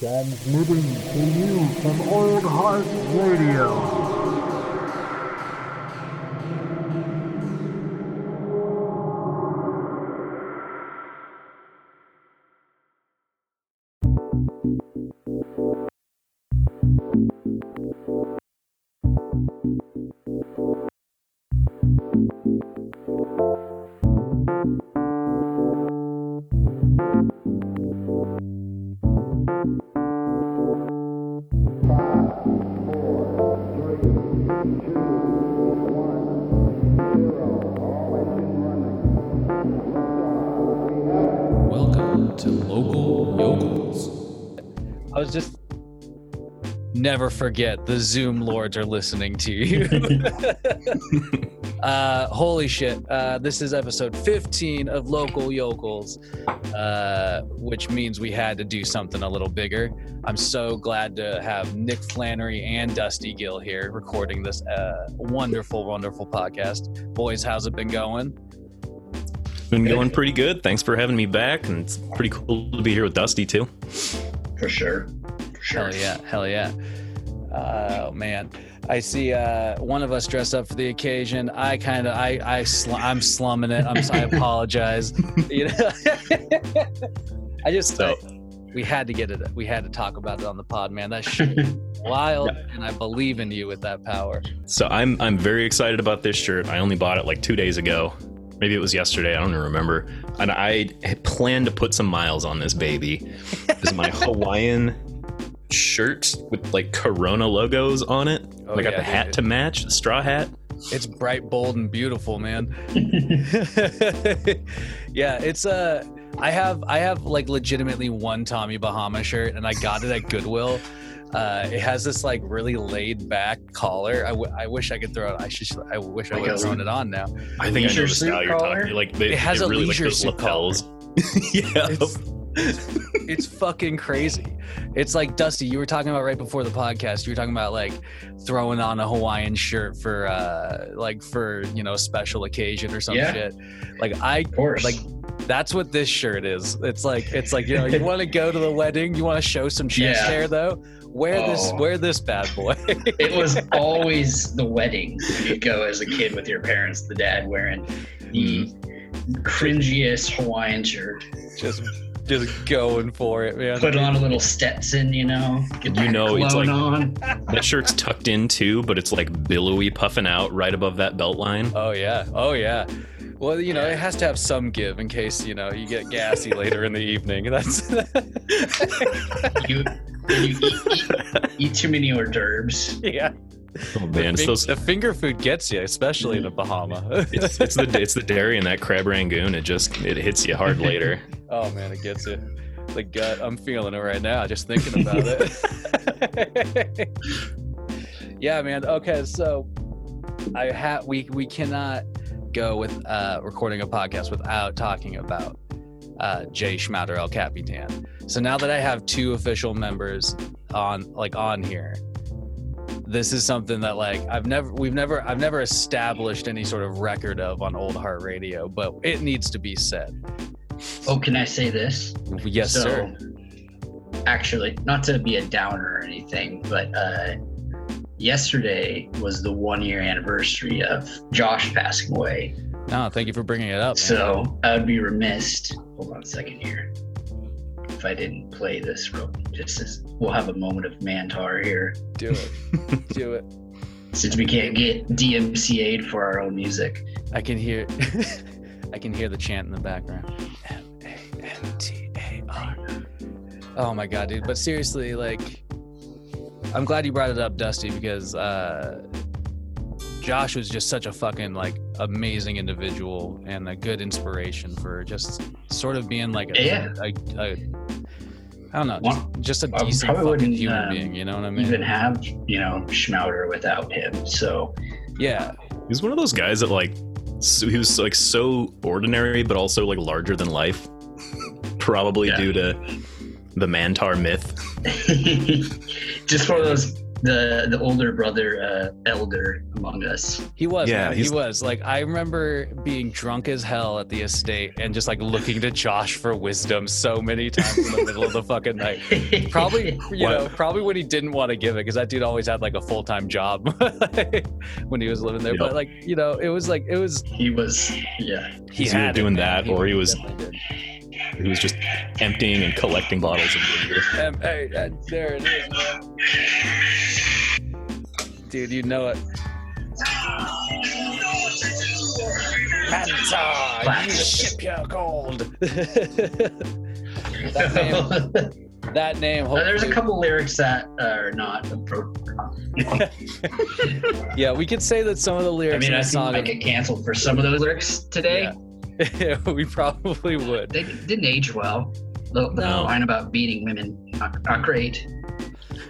Transmitting to you from Old Heart Radio. Never forget the Zoom lords are listening to you. uh, holy shit! Uh, this is episode 15 of Local Yokels, uh, which means we had to do something a little bigger. I'm so glad to have Nick Flannery and Dusty Gill here recording this uh, wonderful, wonderful podcast. Boys, how's it been going? Been going pretty good. Thanks for having me back, and it's pretty cool to be here with Dusty too. For sure. For sure. Hell yeah, hell yeah. Oh man, I see uh, one of us dressed up for the occasion. I kind of, I, I, sl- I'm slumming it. I'm, I apologize. you know, I just, So- we had to get it. We had to talk about it on the pod, man. That shit is wild, and I believe in you with that power. So I'm I'm very excited about this shirt. I only bought it like two days ago. Maybe it was yesterday. I don't even remember. And I had planned to put some miles on this baby. This is my Hawaiian shirt with like Corona logos on it. Oh, I got yeah, the hat dude. to match, the straw hat. It's bright, bold, and beautiful, man. yeah, it's Uh, I have I have like legitimately one Tommy Bahama shirt, and I got it at Goodwill. Uh, it has this like really laid back collar. I, w- I wish I could throw it. I should. I wish I Like would have thrown it on now. I think I know Leisure the style you're collar? talking. Like they, It has they a really leisure like those suit collar. lapels. yeah. It's, it's fucking crazy. It's like Dusty. You were talking about right before the podcast. You were talking about like throwing on a Hawaiian shirt for uh like for you know a special occasion or some Yeah. shit. Like I Of course. like that's what this shirt is. It's like it's like you know you want to go to the wedding, you want to show some chest Yeah. hair though. Wear this Oh. wear this bad boy. it was always the wedding you go as a kid with your parents, the dad wearing the cringiest Hawaiian shirt. just just going for it, man. Put on a little Stetson, you know. Get You that know, it's like- on. that shirt's tucked in too, but it's like billowy puffing out right above that belt line. Oh yeah, oh yeah. Well, you know, it has to have some give in case you know you get gassy later in the evening. That's You, you eat, eat, eat too many hors d'oeuvres. yeah. Oh man, it's fin- those the finger food gets you, especially in a Bahama. it's, it's the it's the dairy and that crab rangoon. It just it hits you hard later. Oh man, it gets you. The gut, I'm feeling it right now, just thinking about it. yeah, man. Okay, so I have we we cannot go with uh, recording a podcast without talking about uh, Jay Schmouter El Capitan. So now that I have two official members on like on here, this is something that like I've never we've never I've never established any sort of record of on Old Heart Radio, but it needs to be said. Oh, can I say this? Yes, so, sir. Actually, not to be a downer or anything, but uh, yesterday was the one year anniversary of Josh passing away. No, thank you for bringing it up. man. So I would be remiss. Hold on a second here. If I didn't play this, real, just as we'll have a moment of mantar here, do it, do it. since we can't get DMCA'd for our own music. I can hear, I can hear the chant in the background. M A N T A R. Oh my god, dude! But seriously, like, I'm glad you brought it up, Dusty, because uh, Josh was just such a fucking like amazing individual and a good inspiration for just sort of being like a, Yeah. a, a I don't know, Well, just, just a I decent probably fucking wouldn't, human um, being. You know what I mean? Even have you know Schmouter without him. So yeah, He's one of those guys that like so he was like so ordinary, but also like larger than life. Probably Yeah. due to the Mantar myth. just one of those the the older brother, uh, elder among us. He was, Yeah, man, he was. Like I remember being drunk as hell at the estate and just like looking to Josh for wisdom so many times in the middle of the fucking night. Probably, you What? know, probably when he didn't want to give it because that dude always had like a full time job when he was living there. Yep. But like, you know, it was like it was he was, yeah. he He's either had it, doing man. that or he was- definitely did. He was just emptying and collecting bottles of beer. Um, hey, uh, there it is, man. Dude, you know it. Manta, you Classic. ship your gold. that name, that name. Uh, there's a couple lyrics that are not appropriate. Yeah, we could say that some of the lyrics. I mean, in I the think song. I get canceled for some of those lyrics today. Yeah. we probably would. They didn't age well. The, the No. line about beating women, not, not great.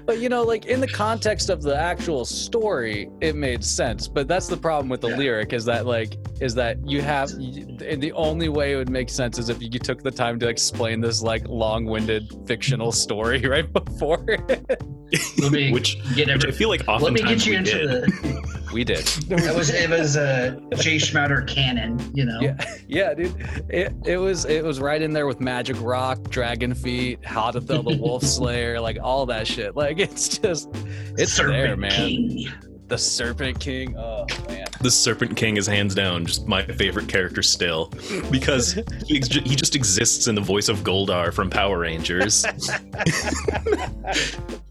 But you know, like in the context of the actual story, it made sense. But that's the problem with the Yeah. lyric is that like is that you have and the only way it would make sense is if you took the time to explain this like long-winded fictional story right before it. Let me Which, get which I feel like Let me get you into did. the. we did. It was it was a Jay Schmatter canon, you know. Yeah. Yeah, dude. It, it was it was right in there with Magic Rock, Dragon Feet, How to Throw the Wolf Slayer, like all that shit. Like it's just it's Serpent there, man. King. The Serpent King. Oh man. The Serpent King is hands down just my favorite character still because he, ex- he just exists in the voice of Goldar from Power Rangers.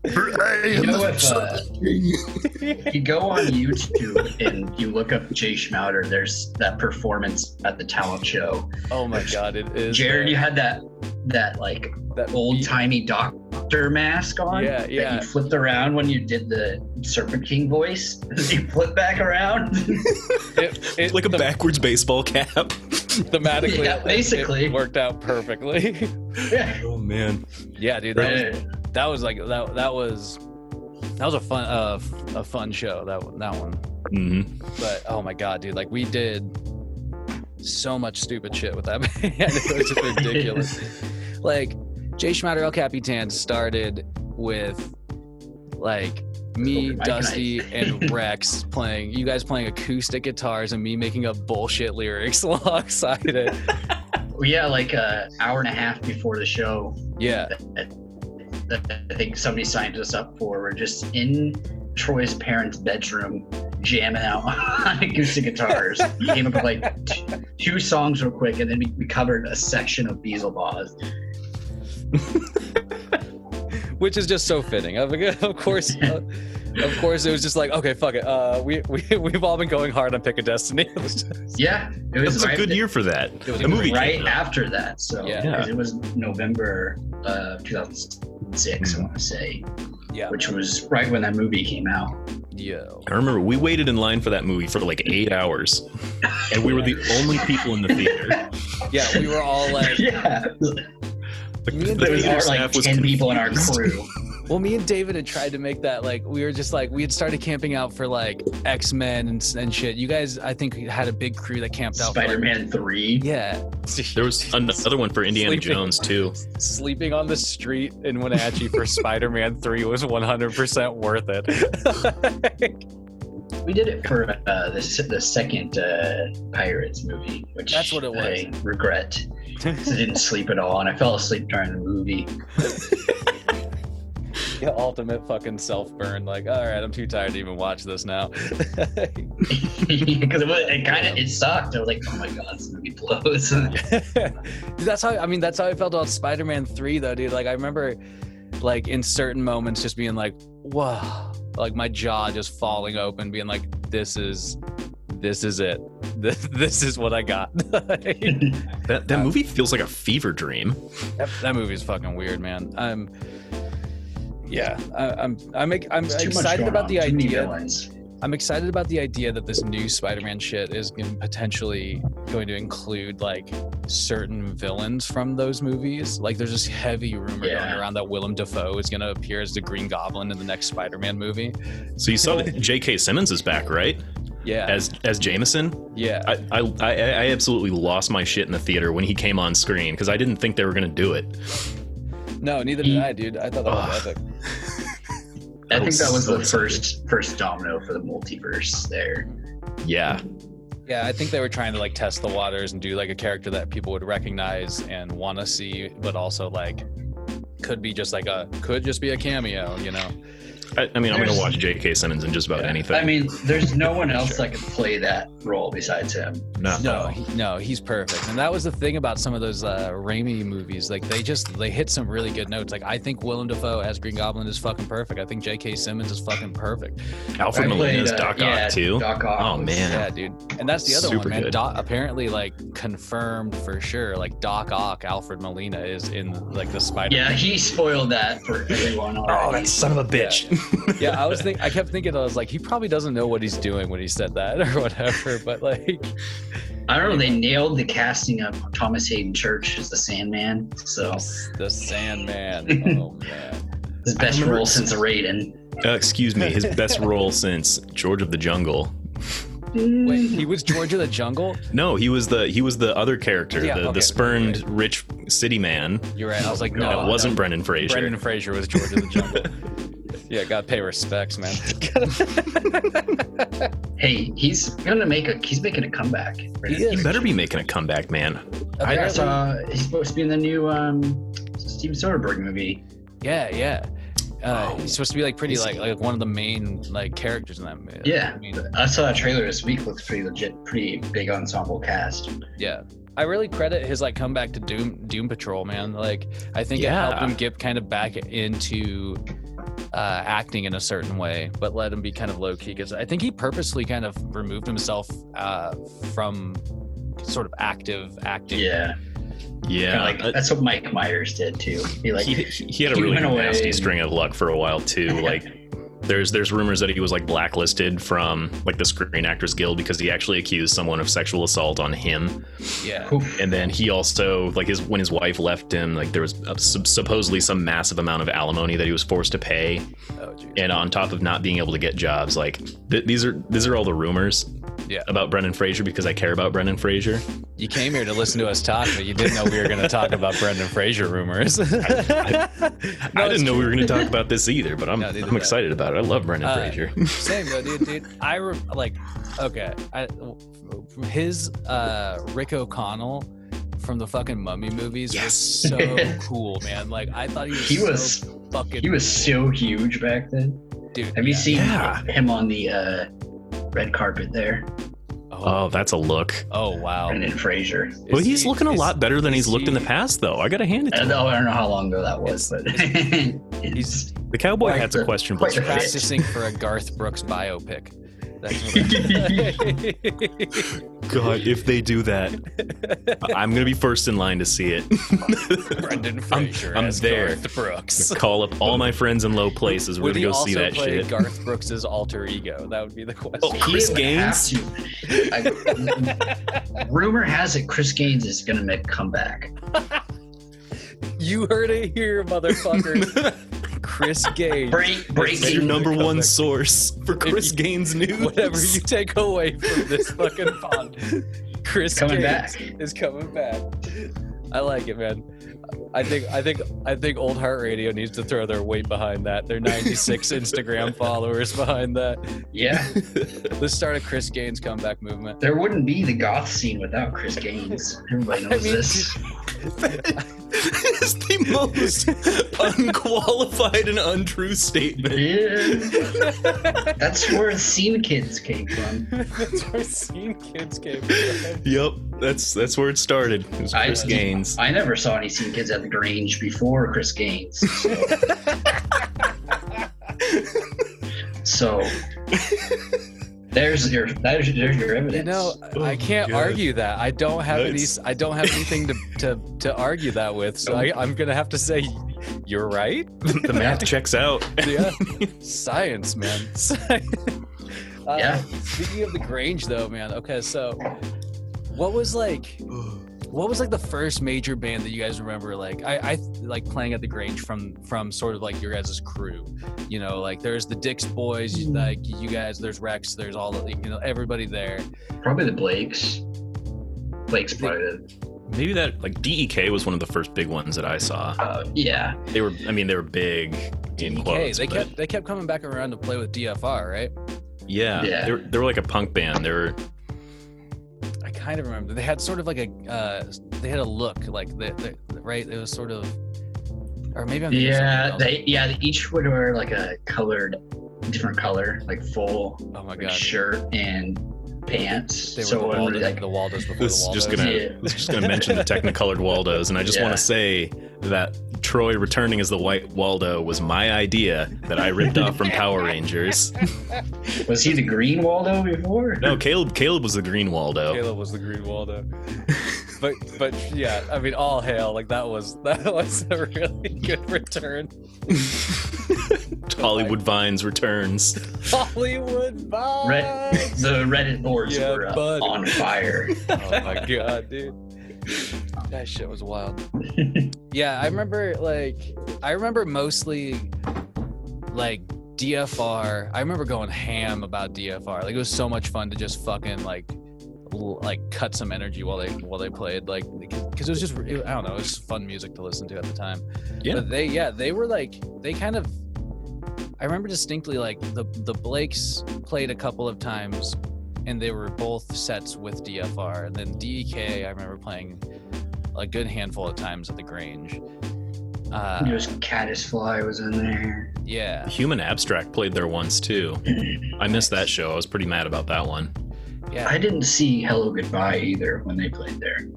You know if uh, you go on YouTube and you look up Jay Schmouter, there's that performance at the talent show. Oh my god, it is. Jared, there. you had that that like that old timey doctor mask on. Yeah, that you flipped around when you did the Serpent King voice. you flip back around. It, it, like a the- backwards baseball cap. thematically. Yeah, basically. it worked out perfectly. yeah. Oh man. yeah, dude. That was, Uh, that was like that. That was that was a fun uh, f- a fun show. That one- that one. hmm But oh my god, dude! Like we did so much stupid shit with that band. it was ridiculous. Like Jay Schmatter El Capitan started with like me, Dusty, and Rex playing. You guys playing acoustic guitars and me making up bullshit lyrics alongside it. yeah, like an hour and a half before the show, Yeah, that I think somebody signed us up for. We're just in Troy's parents' bedroom jamming out on acoustic guitars. We came up with like t- two songs real quick, and then we, we covered a section of Beelzebub. which is just so fitting. Of, of course, uh, of course, it was just like okay, fuck it. Uh, we we we've all been going hard on Pick of Destiny. It was just- Yeah, it It was, was a good year for that. was The a movie right came out. after that. So Yeah. because it was November uh, 2006, I want to say, yeah, which was right when that movie came out. yo, I remember we waited in line for that movie for like eight hours, and we were the only people in the theater. yeah, we were all like. yeah, The, Me and the there was theater like staff was ten people in our crew. Well, me and David had tried to make that like we were just like we had started camping out for like X Men and, and shit. You guys, I think, had a big crew that camped out. Spider-Man Three. yeah, There was another one for Indiana Sleeping. Jones too. sleeping on the street in Wenatchee for Spider Man Three was 100 percent worth it. We did it for uh, the the second uh, Pirates movie, which That's what it was. I regret. I didn't sleep at all, and I fell asleep during the movie. the ultimate fucking self burn. Like, all right, I'm too tired to even watch this now. because it, was- it kind of it sucked. I was like, oh my god, this movie blows. That's how I mean that's how I felt about Spider-Man 3 though, dude. Like I remember like in certain moments just being like, whoa, like my jaw just falling open, being like, this is this is it. This, this is what I got. that, That that movie feels like a fever dream. that movie's fucking weird, man. I'm yeah, I, I'm I'm I'm It's excited about on, the too idea. I'm excited about the idea that this new Spider-Man shit is going potentially going to include like certain villains from those movies. Like there's this heavy rumor going around that Willem Dafoe is going to appear as the Green Goblin in the next Spider-Man movie. So you saw that J.K. Simmons is back, right? Yeah, As as Jameson. yeah. I, I I I absolutely lost my shit in the theater when he came on screen because I didn't think they were gonna do it. no, neither did I, dude. I thought that was Ugh. epic. I think that was so the excited. first first domino for the multiverse there. Yeah, Yeah, I think they were trying to like test the waters and do like a character that people would recognize and want to see, but also like could be just like a could just be a cameo, you know? I, I mean, I'm gonna watch J.K. Simmons in just about Yeah. anything. I mean, there's no one else that can play that role besides him. no, No, he, no, he's perfect, and that was the thing about some of those uh, Raimi movies. Like they just they hit some really good notes. Like I think Willem Dafoe as Green Goblin is fucking perfect. I think J.K. Simmons is fucking perfect. Alfred I Molina is played, uh, Doc yeah, Ock too. Doc Ock Oh man, Yeah, dude. And that's the other Super one, man. good. Doc, apparently, like confirmed for sure. Like Doc Ock, Alfred Molina is in like the Spider. Yeah, he spoiled that for everyone already. Oh, that son of a bitch. yeah, I was think I kept thinking I was like he probably doesn't know what he's doing when he said that or whatever. But like, I don't know. They nailed the casting of Thomas Haden Church as the Sandman. So the Sandman. Oh man. his best remember- role since Raiden. Uh, excuse me, his best role since George of the Jungle. Wait, he was George of the Jungle. No, he was the he was the other character, Yeah, the, okay, the spurned rich city man. You're right. I was like, No, no, it wasn't no. Brendan Fraser. Brendan Fraser was George of the Jungle. Yeah, gotta pay respects, man. Hey, he's gonna make a. He's making a comeback. He. He better be making a comeback, man. I Apparently- saw he's supposed to be in the new um, Steven Soderbergh movie. Yeah, yeah. Uh, Oh. he's supposed to be like pretty like like one of the main like characters in that movie. Yeah, I mean, I saw that trailer this week. Looks pretty legit. Pretty big ensemble cast. yeah. I really credit his like comeback to Doom Doom Patrol, man. Like I think it helped him get kind of back into uh, acting in a certain way, but let him be kind of low key because I think he purposely kind of removed himself uh, from sort of active acting. Yeah, Yeah, like uh, that's what Mike Myers did too. He like he, he had a he really went away nasty and- string of luck for a while too. Like there's there's rumors that he was like blacklisted from like the Screen Actors Guild because he actually accused someone of sexual assault on him. yeah. And then he also like his when his wife left him, like there was a, supposedly some massive amount of alimony that he was forced to pay, Oh, geez. and on top of not being able to get jobs, like th- these are these are all the rumors. Yeah. About Brendan Fraser because I care about Brendan Fraser. You came here to listen to us talk, but you didn't know we were going to talk about Brendan Fraser rumors. I didn't know we were going to talk about this either, but I'm No, I'm excited about it. I love Brendan Uh, Fraser. Same though, dude. Dude, I re- like. Okay, I, his uh, Rick O'Connell from the fucking Mummy movies was so cool, man. Like I thought he was. He so was- fucking. he was so huge back then. dude. Have you seen Yeah. him on the uh, red carpet there? Oh, Oh, that's a look. oh wow. Brendan Fraser. Is Well, he's he- looking a is- lot better than is he's looked in the he- past, though. I gotta hand it I to don't, him. know, I don't know how long ago that was, but He's- The cowboy Quite hat's a the- questionable quite the choice. practicing for a Garth Brooks biopic. That's what God, if they do that, I'm gonna be first in line to see it. Brendan I'm- Fraser I'm as there. Garth Brooks. Call up all my friends in low places. We're Would gonna go also see that play shit. Garth Brooks's alter ego? That would be the question. Oh, Chris Gaines? I- rumor has it Chris Gaines is going to make a comeback. You heard it here, motherfucker. Chris Gaines. Break, That's your number one back. source for Chris you- Gaines news. Whatever you take away from this fucking pod, Chris Coming Gaines back. is coming back. I like it, man. I think I think I think Old Heart Radio needs to throw their weight behind that. Their 96 Instagram followers behind that. Yeah, Let's start a Chris Gaines comeback movement. there wouldn't be the goth scene without Chris Gaines. Everybody knows mean, this. It's the most unqualified and untrue statement. Yeah. That's where Scene Kids came from. That's where Scene Kids came from. Yep, that's that's where it started. It was I- Chris Gaines. I never saw any Scene Kids at the Grange before Chris Gaines. So, so there's your there's, there's your evidence. You know, Oh I can't argue that. I don't have any. I don't have anything to, to, to argue that with. So I, I'm gonna have to say, you're right. the math checks out. Yeah, science, man. uh, Yeah. Speaking of the Grange, though, man. Okay, so what was like? What was like the first major band that you guys remember? Like, I, I like playing at the Grange from from sort of like your guys' crew. You know, like there's the Dix Boys, Mm-hmm. like you guys. There's Rex. There's all the you know everybody there. probably the Blakes. Blake's probably the, Maybe that like DEK was one of the first big ones that I saw. uh, yeah. They were, I mean, they were big, in DK. quotes. they but- kept they kept coming back around to play with DFR, right? yeah, Yeah. They, were, they were like a punk band. They were I kind of remember they had sort of like a uh, they had a look like the, the right. It was sort of, or maybe I'm Yeah, they yeah they each would wear like a colored, different color, like full oh my like, god, shirt and pants. they were so the, Waldos, like, the Waldos before This the is Waldos. just gonna Yeah. this is just gonna mention the Technicolored Waldos, and I just want to say that Troy returning as the White Waldo was my idea that I ripped off from Power Rangers. was he the green Waldo before? No, Caleb Caleb was the Green Waldo. Caleb was the Green Waldo. but but yeah, I mean, all hail like that was that was a really good return. Hollywood Vines returns. Hollywood Vines. Red, the Reddit boards Yeah, were uh, on fire. oh my god, dude. That shit was wild. yeah, I remember like I remember mostly like DFR. I remember going ham about DFR. Like it was so much fun to just fucking like like cut some energy while they while they played like because it was just it, I don't know it was fun music to listen to at the time. Yeah. But they yeah they were like they kind of I remember distinctly like the the Blakes played a couple of times and they were both sets with DFR. And then DEK, I remember playing a good handful of times at the Grange. Uh, It was Caddisfly was in there. yeah, Human Abstract played there once too. I missed that show. I was pretty mad about that one. yeah. I didn't see Hellogoodbye either when they played there.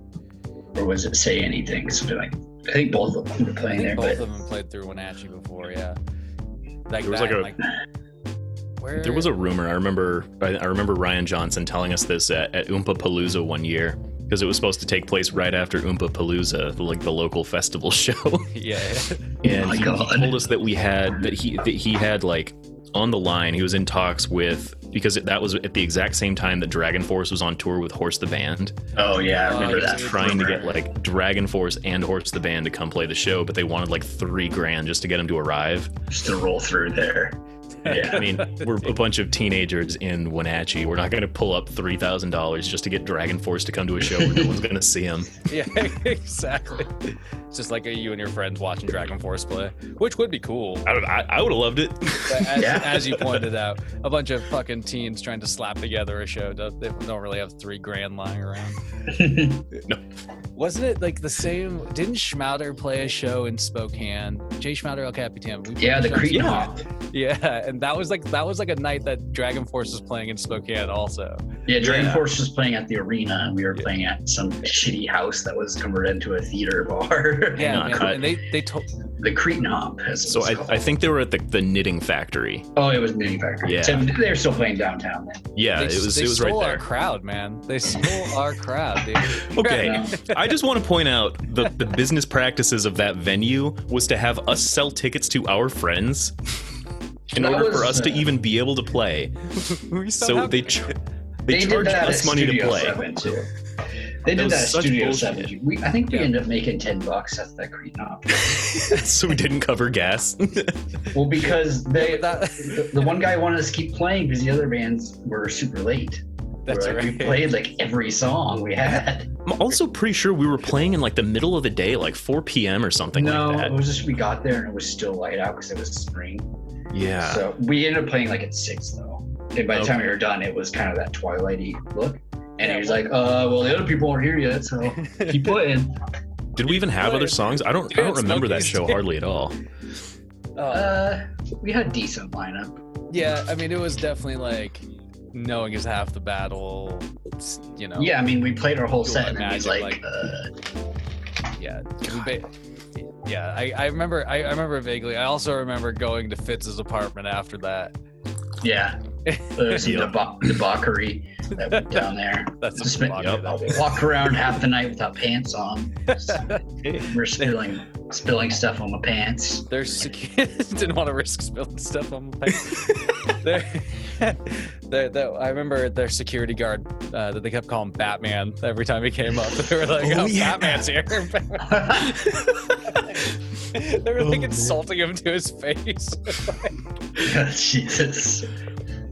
Or was it Say Anything? Something like I think both of them were I playing think there, both but of them played through Wenatchee before. Yeah, like There was that, like a- and, where There was a rumor. I remember. I, I remember Ryan Johnson telling us this at, at Oompa Palooza one year because it was supposed to take place right after Oompa Palooza, like the local festival show. yeah, and Oh he, he told us that we had that he that he had like on the line. He was in talks with because that was at the exact same time that DragonForce was on tour with Horse the Band. oh yeah, I remember that. Trying to get like DragonForce and Horse the Band to come play the show, but they wanted like three grand just to get him to arrive. just to roll through there. Yeah, I mean, we're a bunch of teenagers in Wenatchee. We're not going to pull up three thousand dollars just to get DragonForce to come to a show where no one's going to see him. yeah, exactly. It's just like you and your friends watching Dragon Force play, which would be cool. I don't. I, I would have loved it. But as, Yeah. as you pointed out, a bunch of fucking teens trying to slap together a show. Don't, they don't really have three grand lying around. Wasn't it like the same? Didn't Schmouder play a show in Spokane? Jay Schmouder, El Capitan. Yeah, the show in Cretan Spokane. Hop. Yeah, and that was like that was like a night that DragonForce was playing in Spokane also. Yeah, Dragon Yeah. Force was playing at the arena, and we were Yeah. playing at some shitty house that was converted into a theater bar. Yeah, and they they told the Cretan Hop. As So I. I think they were at the, the knitting factory. Oh, it was knitting Factory. Yeah. So they're still playing downtown then. Yeah, they, it was they it was stole right our crowd, man. They stole our crowd, dude. Okay, No. I just want to point out the the business practices of that venue was to have us sell tickets to our friends in That order for was, us to uh, even be able to play. We So somehow- they ch- they, They, charged us money to Studio play. 7 too. They That did that at Studio bullshit. 7. We, I think we Yeah. ended up making 10 bucks at that Cretan Hop. so we didn't cover gas. Well, because they, that, the, the one guy wanted us to keep playing because the other bands were super late. that's like, right. We played like every song we had. I'm also pretty sure we were playing in like the middle of the day, like 4 p.m. or something no, like it was just we got there and it was still light out because it was spring. Yeah. So we ended up playing like at six though. And by the time we were done, it was kind of that twilighty look. And Yeah, he was like, "Uh, well, the other people aren't here yet, so keep playing." Did we even have other songs? I don't. I don't remember that show hardly at all. Oh, Uh, we had decent lineup. yeah, I mean, it was definitely like knowing is half the battle. You know. Yeah, I mean, we played our whole set, and then he's like, like- uh, yeah. we ba- yeah, I, I remember. I, I remember vaguely. I also remember going to Fitz's apartment after that. "Yeah, there's Yeah. deba- debauchery that went down there." That's some been- Yep. that. Walk around half the night without pants on. We're spilling, spilling stuff on my pants. Security didn't want to risk spilling stuff on my pants. Their- I remember their security guard uh, that they kept calling Batman every time he came up. They were like, Oh, "Oh, yeah. Batman's here!" they were like Oh, man. insulting him to his face. Jesus.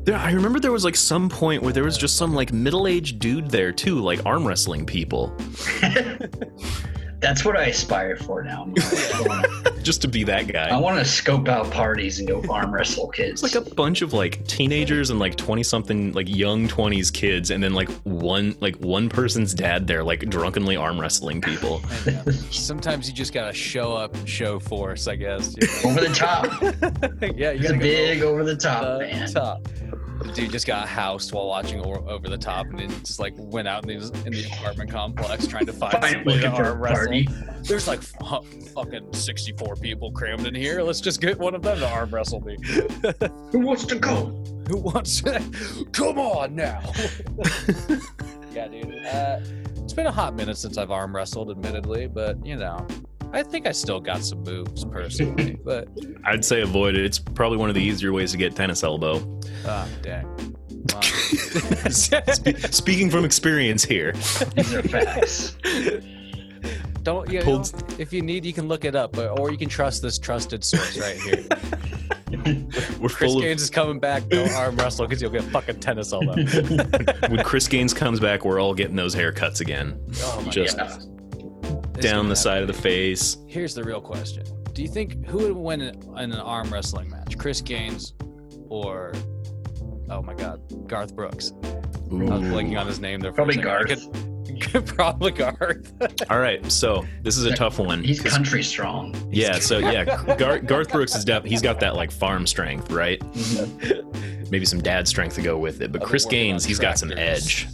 There, I remember there was like some point where there was just some like middle-aged dude there too, like arm wrestling people. That's what I aspire for now. I'm just to be that guy. I want to scope out parties and go arm wrestle kids. It's like a bunch of like teenagers and like 20 something like young 20s kids and then like one like one person's dad there like drunkenly arm wrestling people. Sometimes you just gotta show up and show force, I guess. you know? over the top. yeah, you It's a gotta go big over the top, the man. top. The dude just got housed while watching o- over the top, and then just like went out in the, in the apartment complex trying to find Fine, somebody to arm wrestle. party. There's like fu- fucking 64 people crammed in here. Let's just get one of them to arm wrestle me. Who wants to go? Who wants to? Come on now. yeah, dude. Uh, it's been a hot minute since I've arm wrestled, admittedly, but you know, I think I still got some moves personally. but I'd say avoid it. It's probably one of the easier ways to get tennis elbow. ah, dang. Wow. Spe- speaking from experience here. These are facts. Don't you know, if you need, you can look it up, but, or you can trust this trusted source right here. We're Chris full of Gaines is coming back. Don't arm wrestle because you'll get fucking tennis elbow. when Chris Gaines comes back, we're all getting those haircuts again. Oh my Just god. Down the side of the face. Here's the real question: Do you think who would win in in an arm wrestling match, Chris Gaines or oh my god, Garth Brooks? I was Ooh. blinking on his name there. For Probably a second. I Garth. could- Probably Garth. All right, so this is a tough one. He's country strong. Yeah, so yeah, Gar- Garth Brooks is def- he's got that like farm strength, right? Mm-hmm. Maybe some dad strength to go with it. But Chris Gaines, he's got some edge,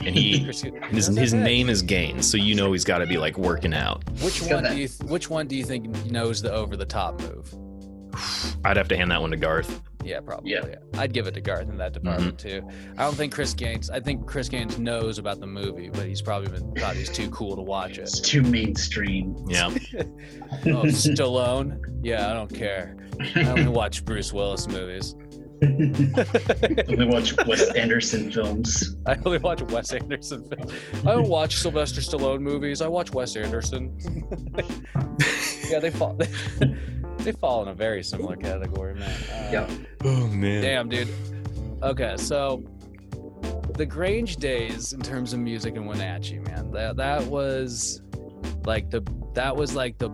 and he Chris- his his name is Gaines, so you know he's got to be like working out. Which one do you Which one do you think knows the over the top move? I'd have to hand that one to Garth. Yeah, probably. Yeah. Yeah. I'd give it to Garth in that mm-hmm. department too. I don't think Chris Gaines. I think Chris Gaines knows about the movie, but he's probably been thought he's too cool to watch it. It's too mainstream. Yeah, Oh, Stallone? Yeah, I don't care. I only watch Bruce Willis movies. Only watch Wes Anderson films. I only watch Wes Anderson films. I don't watch Sylvester Stallone movies. I watch Wes Anderson. yeah, they fall. They, fall in a very similar category, man. Uh, Yeah. Oh man. Damn, dude. Okay, so the Grange days in terms of music in Wenatchee, man. That that was like the that was like the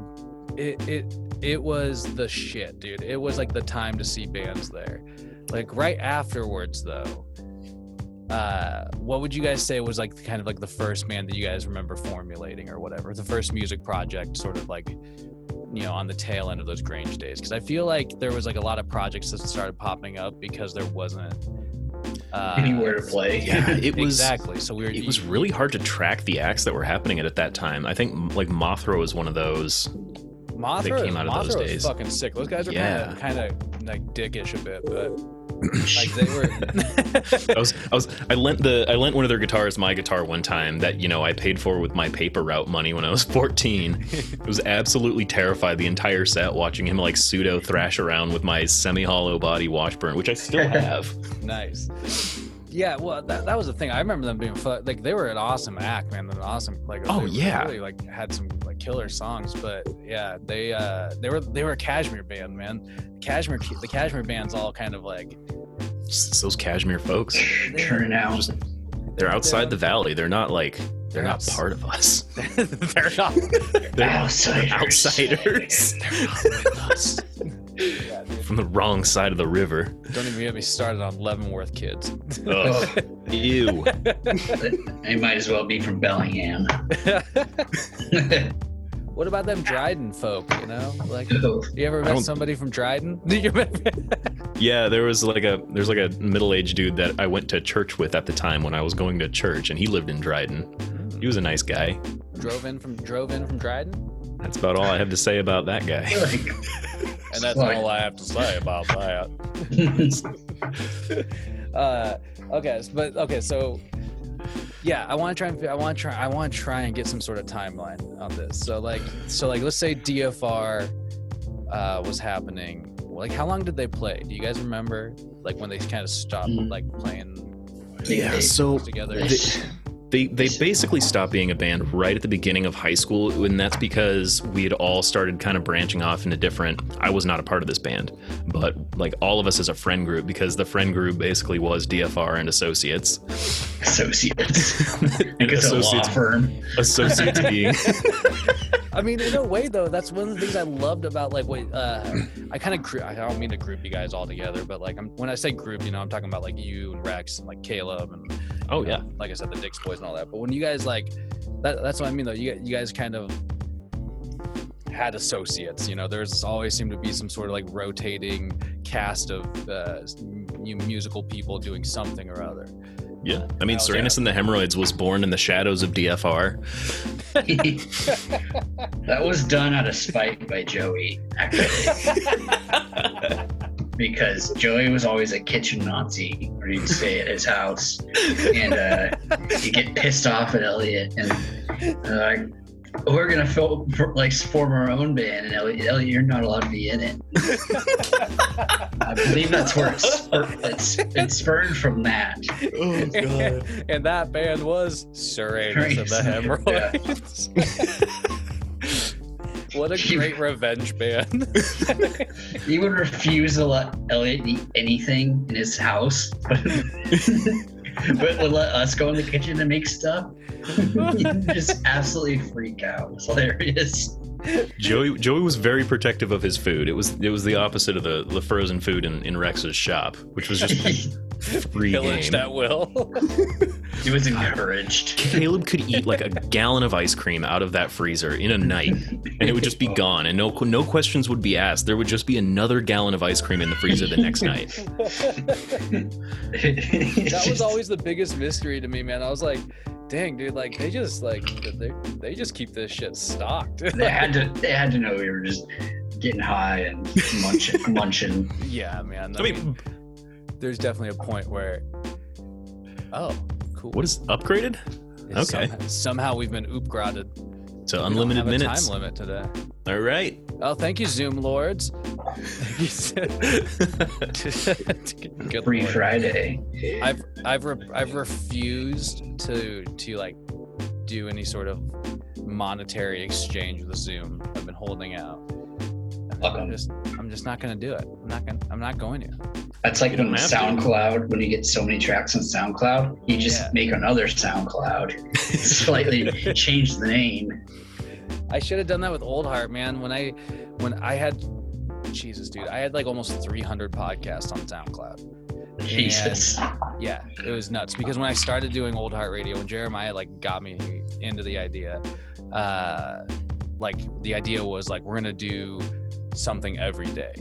it it it was the shit, dude. It was like the time to see bands there. Like right afterwards though. Uh, what would you guys say was like kind of like the first band that you guys remember formulating or whatever? The first music project, sort of like you know on the tail end of those grange days because i feel like there was like a lot of projects that started popping up because there wasn't uh Anywhere to play. Yeah, it was exactly so we were it was really hard to track the acts that were happening at, at that time. I think like Mothra was one of those. Mothra, came out of Mothra those was days. fucking sick those guys are Yeah. kind of kind of like dickish a bit but like they were I was I was I lent the I lent one of their guitars my guitar one time that you know I paid for with my paper route money when I was 14. I was absolutely terrified the entire set watching him like pseudo thrash around with my semi hollow body Washburn, which I still have. nice yeah well that, that was the thing i remember them being fun like they were an awesome act man an awesome like Oh, they yeah. really like had some like killer songs but yeah they uh they were they were a cashmere band man cashmere the cashmere band's all kind of like It's those Cashmere folks. Turn out. Just- They're outside the valley. They're not like they're They're not part of us. they're not They're Outsiders. outsiders yeah, dude. From the wrong side of the river. don't even get me started on leavenworth kids Ugh. Ew. They might as well be from Bellingham. what about them dryden folk you know like you ever met somebody from dryden Did you remember? Yeah, there was like a there's like a middle aged dude that I went to church with at the time when I was going to church, and he lived in Dryden. He was a nice guy. drove in from drove in from dryden That's about all I have to say about that guy. And that's Like- all I have to say about that. uh, okay, but okay, so yeah, I want to try and I want to try I want to try and get some sort of timeline on this. So like so like let's say DFR uh, was happening. Like how long did they play? Do you guys remember? Like when they kind of stopped Mm. like playing Yeah, so together. they, they they basically stopped being a band right at the beginning of high school, and that's because we had all started kind of branching off into different. I was not a part of this band, but like all of us as a friend group, because the friend group basically was DFR and associates. associates. and Like a law associates firm. associates being I mean, in a way, though, that's one of the things I loved about like what uh, I kind of group. I don't mean to group you guys all together, but like I'm, when I say group, you know, I'm talking about like you and Rex and like Caleb and Oh yeah. know, like I said, the Dick's boys and all that. But when you guys like, that, that's what I mean though. You you guys kind of had associates. You know, there's always seemed to be some sort of like rotating cast of uh, musical people doing something or other. Yeah. I mean, Serenus and the Hemorrhoids was born in the shadows of DFR. that was done out of spite by Joey, actually. because Joey was always a kitchen Nazi when he'd stay at his house. And uh, he'd get pissed off at Elliot and uh, like, we're gonna fil- for, like form our own band, and Elliot, Elliot, you're not allowed to be in it. I believe that's where it's spur- it's, it's spurred from that. Oh and that band was Serenus and the Serenus, Hemorrhoids. what a great revenge band. He would refuse to let Elliot eat anything in his house, but, but would let us go in the kitchen and make stuff. He'd just absolutely freak out. It's hilarious. Joey Joey was very protective of his food. It was it was the opposite of the, the frozen food in, in Rex's shop, which was just free Pillaged game. at will. he was encouraged. Caleb could eat like a gallon of ice cream out of that freezer in a night, and it would just be gone, and no no questions would be asked. There would just be another gallon of ice cream in the freezer the next night. that was always the biggest mystery to me, man. I was like, dang, dude, like they just like they, they just keep this shit stocked. they had to. They had to know we were just getting high and munching. munching. yeah, man. I, I mean, mean, there's definitely a point where, oh, cool. what is upgraded It's okay. Somehow, somehow we've been oopgraded. to unlimited minutes? Time limit today. All right. Oh, thank you, Zoom lords. Good Free lord. Friday. I've I've re- I've refused to to like do any sort of monetary exchange with Zoom. I've been holding out. Fuck I'm 'em. just I'm just not gonna do it. I'm not gonna I'm not going to. That's like You when to. SoundCloud, when you get so many tracks on SoundCloud, you just Yeah. make another SoundCloud. Slightly change the name. I should have done that with Old Heart, man. When I when I had Jesus, dude, I had like almost 300 podcasts on SoundCloud. Jesus. Yeah, it was nuts because when I started doing Old Heart Radio, when Jeremiah like got me into the idea, uh, like the idea was like we're gonna do something every day,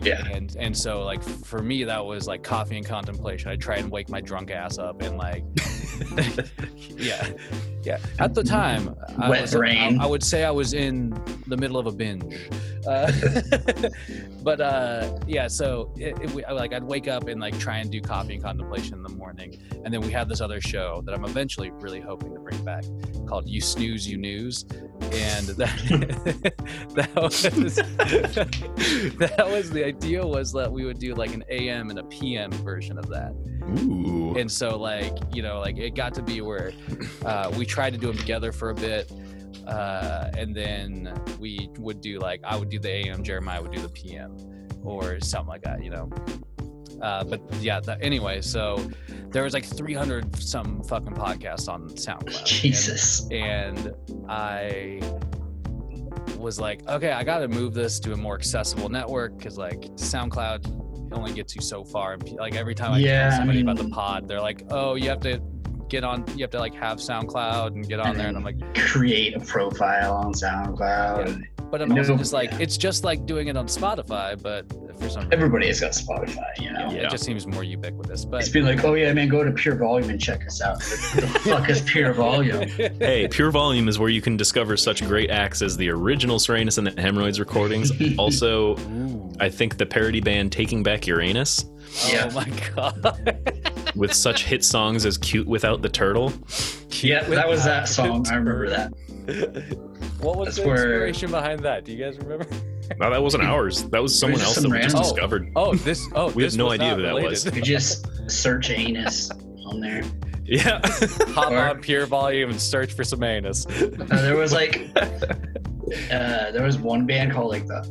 Yeah. and and so like for me that was like coffee and contemplation. I try and wake my drunk ass up and like, yeah, yeah. At the time, I Wet was, brain. I, I would say I was in the middle of a binge. Uh, but uh, yeah, so it, it, we- like I'd wake up and like try and do coffee and contemplation in the morning, and then we had this other show that I'm eventually really hoping to bring back called "You Snooze, You News," and that that was that was the idea was that we would do like an AM and a PM version of that, Ooh. and so like you know like it got to be where uh, we tried to do them together for a bit uh, and then we would do like i would do the am jeremiah would do the pm or something like that you know uh, but yeah that, anyway so there was like 300 some fucking podcasts on soundcloud And- Jesus. and I was like, okay, I got to move this to a more accessible network because like SoundCloud only gets you so far. And like every time I Yeah, I tell somebody about mean- the pod, they're like, oh, you have to get on, you have to like have SoundCloud and get on And there. And I'm like, Create a profile on SoundCloud. But I'm also No, just like, yeah. it's just like doing it on Spotify, but for some reason, Everybody has got Spotify, you know. yeah, Yeah. it just seems more ubiquitous. But It's been like, oh yeah, man, go to Pure Volume and check us out. What the fuck is Pure Volume? Hey, Pure Volume is where you can discover such great acts as the original Serenus and the Hemorrhoids recordings. also, Ooh. I think the parody band Taking Back Uranus oh Yeah. Oh my god. with such hit songs as Cute Without the Turtle. Yeah, that was that song. I remember that. What was That's the where- inspiration behind that? Do you guys remember? No, that wasn't ours. That was someone just else some that we just random- discovered. Oh, this. Oh, We have no idea who that was. You just search anus on there. Yeah. Hop Or- on Pure Volume and search for some anus. Uh, there was like, uh, there was one band called like the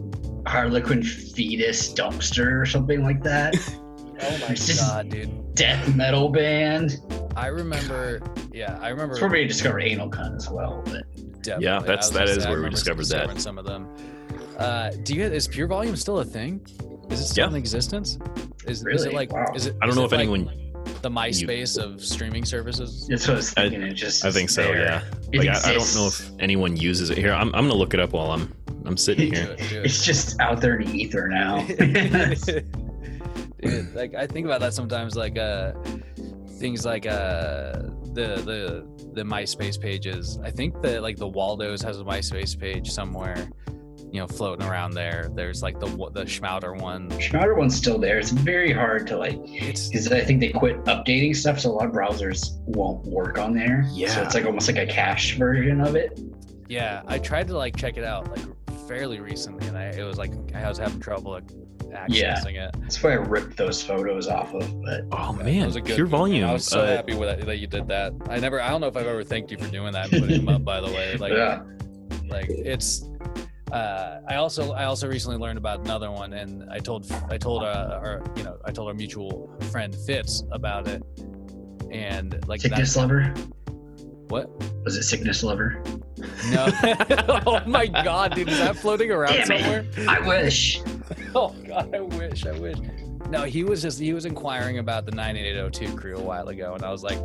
Harlequin Fetus Dumpster or something like that. Oh my It's just- god, dude! Death metal band. I remember. Yeah, I remember. It's where we discovered anal cunt as well. But Definitely. Yeah, I that's- that gonna say, where we discovered that. Some of them. Uh, do you is Pure Volume still a thing? Is it still Yeah. in existence? Is, is it like Wow. is it? I don't know if like anyone. the MySpace of streaming services. That's what I was I- it just I think so. there. Yeah. It Like I, I don't know if anyone uses it here. I'm, I'm gonna look it up while I'm I'm sitting Do here. it, do it. It's just out there in the ether now. Dude, like I think about that sometimes, like uh, things like uh, the the the MySpace pages. I think that like the Waldo's has a MySpace page somewhere, you know, floating around there. There's like the the Schmouder one. Schmouder one's still there. It's very hard to like because I think they quit updating stuff, so a lot of browsers won't work on there. Yeah, So it's like almost like a cached version of it. yeah. I tried to like check it out like fairly recently, and I it was like I was having trouble like accessing it. That's why I ripped those photos off of. But Oh That man, was a good pure volume. I was so uh, happy with that, that you did that. I never, I don't know if I've ever thanked you for doing that and putting them up. By the way, like, yeah, like it's. Uh, I also, I also recently learned about another one, and I told, I told, uh, our, you know, I told our mutual friend Fitz about it, and like sickness that, lover. What? Was it sickness lover? No. oh my god, dude, is that floating around Damn it. somewhere? I wish. Oh god, I wish, I wish. No, he was just he was inquiring about the 9802 crew a while ago, and I was like,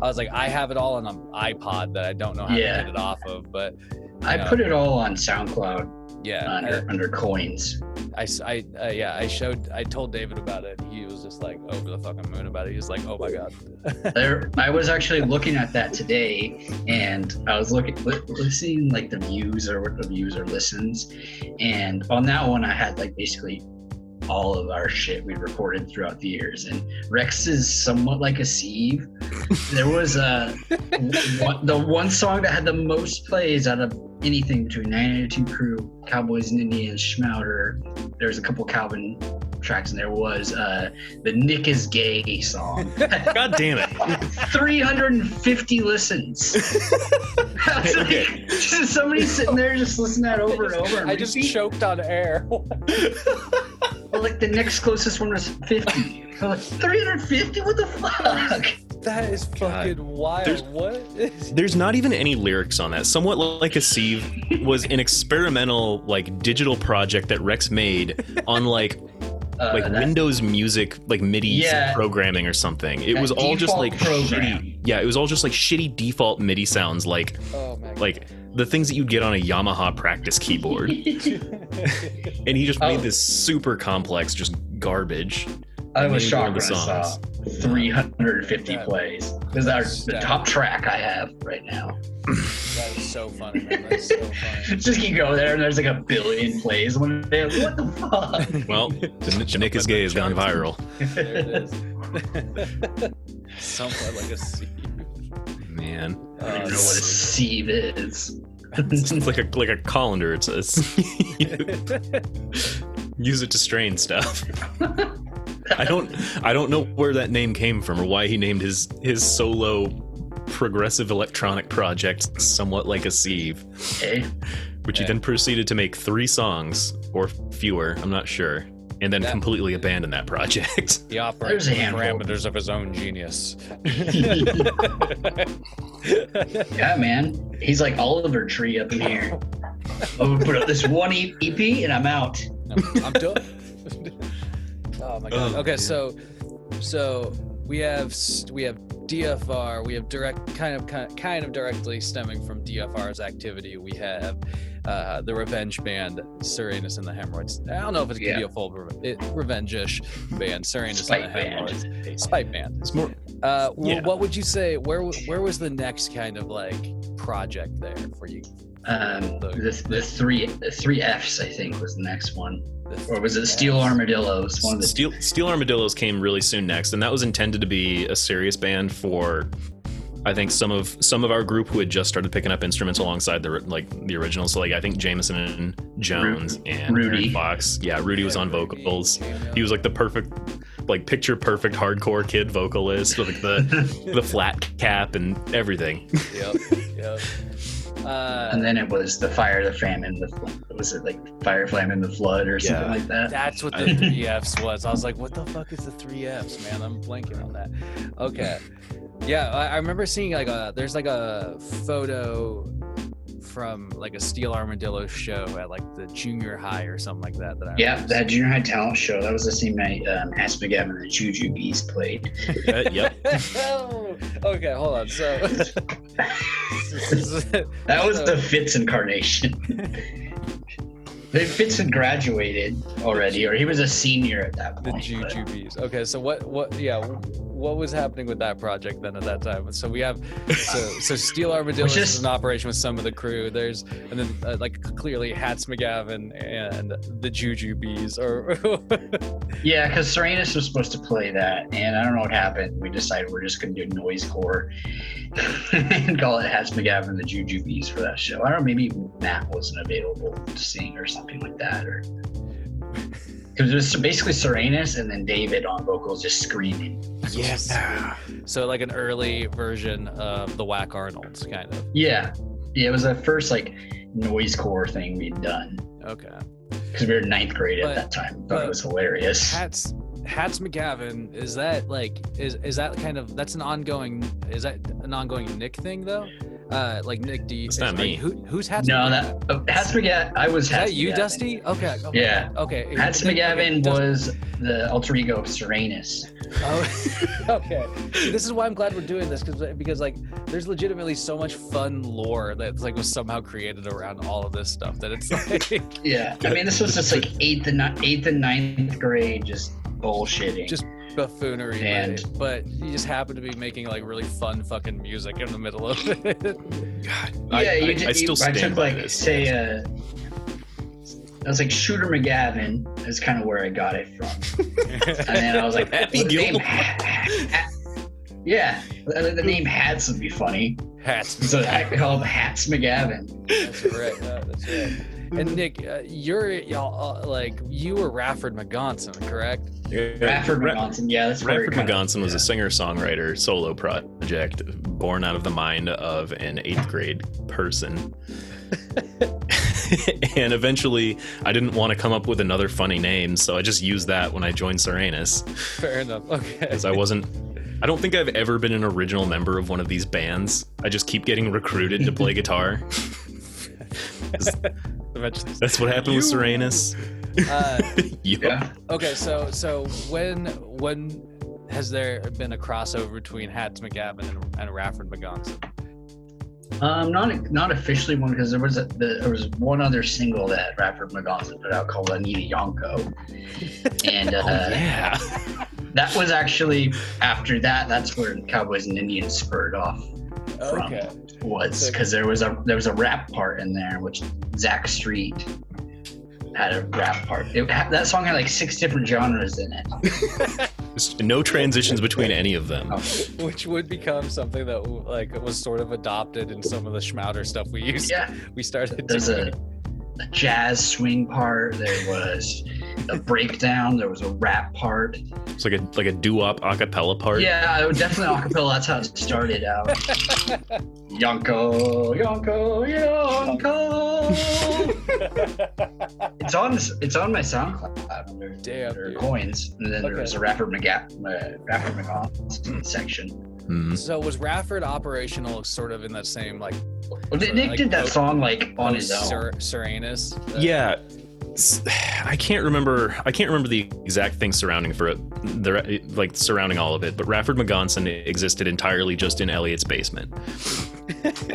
I was like, I have it all on an iPod that I don't know how Yeah. to get it off of, but I Yeah. put it all on SoundCloud yeah, under under coins. I, I, I uh, yeah, I showed, I told David about it. He was just like over the fucking moon about it. He was like, oh my god. There, I was actually looking at that today, and I was looking, li- listening like the views or what the views or listens, and on that one I had like basically all of our shit we recorded throughout the years. And Rex is somewhat like a sieve. There was a one, the one song that had the most plays out of anything between 982 Crew, Cowboys and Indians, Schmouder. There's a couple Calvin tracks, and there was uh, the Nick is Gay song. God damn it! 350 listens. I like, Okay. just somebody sitting there just listening to that over and over. And I just repeat. choked on air. Well, like the next closest one was 50. Like 350? What the fuck? that is fucking wild. There's- what? There's not even any lyrics on that. Somewhat like a sieve was an experimental like digital project that Rex made on like Uh, like Windows Music like MIDI Yeah. programming or something. It was all just like program. shitty. Yeah, it was all just like shitty default MIDI sounds like oh like the things that you'd get on a Yamaha practice keyboard. and he just made Oh. this super complex just garbage. I was shocked of when I saw 350 That- plays. This is our, the top track I have right now. that is so funny, man. That's so funny. Just keep going there and there's like a billion plays one day. What the fuck? Well, the, the Nick is gay has gone viral. There it is. Somewhat like a sea. Man. I don't even know what a sieve is. It's like a like a colander. It says use it to strain stuff. I don't I don't know where that name came from or why he named his his solo progressive electronic project somewhat like a sieve, Okay. which he eh. then proceeded to make three songs or fewer. I'm not sure, and then That- completely abandoned that project. He operates There's a the handful. parameters of his own genius. Yeah, man. He's like Oliver Tree up in here. I'm gonna put up this one EP and I'm out. I'm, I'm done. oh my god. Oh, okay, man. so so we have we have DFR. We have direct kind of kind of, kind of directly stemming from DFR's activity. We have uh, the Revenge Band, Serenus and the Hemorrhoids. I don't know if it could Yeah. be a full re- Revenge-ish band, Serenus Spite and the band. Hemorrhoids. Spite band. It's more Uh, wh- Yeah. What would you say? Where where was the next kind of like project there for you? Um, the, the three the three Fs I think was the next one, The or was it Steel Armadillos? One of the Steel Steel Armadillos came really soon next, and that was intended to be a serious band for, I think some of some of our group who had just started picking up instruments alongside the like the originals. So like I think Jameson and Jones and Rudy. Fox. Yeah, Rudy was on vocals. He was like the perfect, like picture perfect hardcore kid vocalist with like the the flat cap and everything. Yep. Yep. Uh, and then it was the Fire, the Famine, the Fl- was it like Fire, Flame, and the Flood or something Yeah. like that? That's what the three Fs was. I was like, what the fuck is the three Fs, man? I'm blanking on that. Okay. Yeah, I, I remember seeing like a there's like a photo from like a Steel Armadillo show at like the junior high or something like that. That I Yeah, remember that junior high talent show. That was the same night um, Ass McGavin and the Juju Bees played. Uh, yep. oh, okay, hold on. So That was the Fitz incarnation. The Fitz had graduated already, or he was a senior at that the point. but- Juju Bees. Okay, so what what yeah, what was happening with that project then at that time? So we have so so Steel Armadillo is is- in operation with some of the crew. There's and then uh, like clearly Hats McGavin and the Juju Bees or Yeah, because Serenus was supposed to play that, and I don't know what happened. We decided we're just going to do noise core and call it Hats McGavin and the Juju Bees for that show. I don't know, maybe Matt wasn't available to sing or something like that, or because it was basically Serenus and then David on vocals just screaming. yes. So like an early version of the Whack Arnolds kind of. Yeah, yeah, it was the first like noise core thing we'd done Okay. because we were ninth grade But- at that time. Thought but it was hilarious. Hats Hats McGavin is that like is is that kind of that's an ongoing is that an ongoing Nick thing though? Uh, like Nick, do you? It's not me. you- Who, who's Hats? No, McGavin? that oh, Hats McGavin. I was Is Hats that you, McGavin. Dusty? Okay. okay Yeah. Okay. Hats Okay, McGavin Dusty- was the alter ego of Serenus. Oh, okay. See, this is why I'm glad we're doing this because because like there's legitimately so much fun lore that's like was somehow created around all of this stuff that it's like Yeah, I mean, this was just like eighth and ni- eighth and ninth grade, just bullshitting. Just- buffoonery, And- but, but you just happen to be making like really fun fucking music in the middle of it. God, yeah, I, you I, did, I still you, stand I took by like this. say uh, I was like Shooter McGavin is kind of where I got it from, and then I was like, Happy the name Gilmore. Ha- Ha- yeah, the, the name Hats would be funny, Hats. so I called Hats McGavin. That's right. yeah, that's right. And Nick, uh, you're y'all uh, like you were Rafford McGonson, correct? Radford Ra- McGonson, yeah, that's where it Radford kinda- McGonson was yeah. a singer-songwriter solo project born out of the mind of an eighth grade person. and eventually, I didn't want to come up with another funny name, so I just used that when I joined Serenus Fair enough. Okay. because I wasn't. I don't think I've ever been an original member of one of these bands. I just keep getting recruited to play guitar. Eventually. That's what happened with You- Serenus. Uh, Yup. Yeah. okay, so so when when has there been a crossover between Hats McGavin and, and Rafford McGonson? Um, not not officially one because there was a, the, there was one other single that Radford McGonson put out called Anita Yonko, and uh, Oh, yeah. that was actually after that. That's where Cowboys and Indians spurred off. From. Okay. Was So- because there was a there was a rap part in there, which Zach Street had a rap part. It, that song had like six different genres in it. No transitions between any of them. Oh. Which would become something that like was sort of adopted in some of the Schmouder stuff we used. Yeah, We started. there's doing. a, a jazz swing part. There was a breakdown. There was a rap part. It's like a like a doo-wop a cappella part. Yeah, I would definitely acapella. That's how it started out. Yonko, Yonko, Yonko. it's on. It's on my SoundCloud. Under, Damn, under dude. coins, and then Okay. there was a rapper McGa- uh, rapper McGon section. Mhm. So was Rafford operational sort of in that same like Well, Nick Nick Like, did that song like on his own. Ser- Serenus? Uh, Yeah. I can't remember. I can't remember the exact thing surrounding for it, the like surrounding all of it. But Rafford McGonson existed entirely just in Elliot's basement.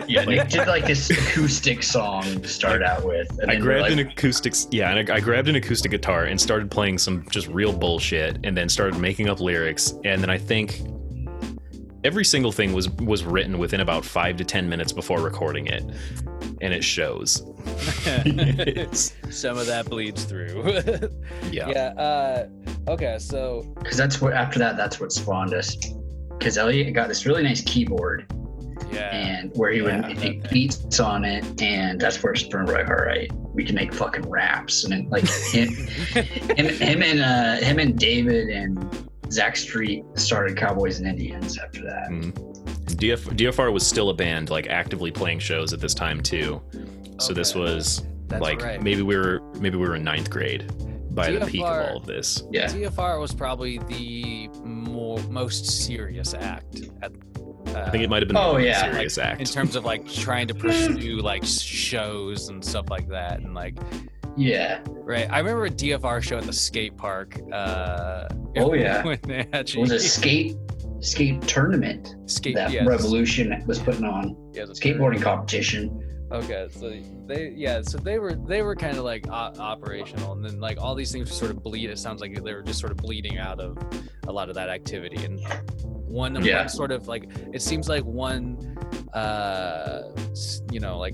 Yeah, Nick did like this acoustic song to start out with. And I grabbed like, an acoustic, yeah, and I, I grabbed an acoustic guitar and started playing some just real bullshit, and then started making up lyrics, and then I think every single thing was was written within about five to ten minutes before recording it, and it shows. Some of that bleeds through. yeah. yeah. Uh, okay. So because that's what after that that's what spawned us. Because Elliot got this really nice keyboard yeah. and where he would Yeah. make beats on it, and that's where it spurned like, all right, we can make fucking raps, and then like him, him, him and uh, him and David and Zach Street started Cowboys and Indians after that. Mm. DF, DFR was still a band, like actively playing shows at this time too. So this was That's like right. maybe we were maybe we were in ninth grade by the peak of all of this. Yeah, DFR was probably the more most serious act at Uh, I think it might have been Oh, a yeah. serious in act. terms of like trying to pursue like shows and stuff like that, and like Yeah. right. I remember a DFR show at the skate park. Uh, Oh, yeah. when they It was a skate skate tournament skate that yes, Revolution was putting on. yeah, Skateboarding competition. Okay, so they yeah, so they were they were kind of like o- operational, and then like all these things sort of bleed. It sounds like they were just sort of bleeding out of a lot of that activity, and one, Yeah. one sort of like it seems like one, uh, you know, like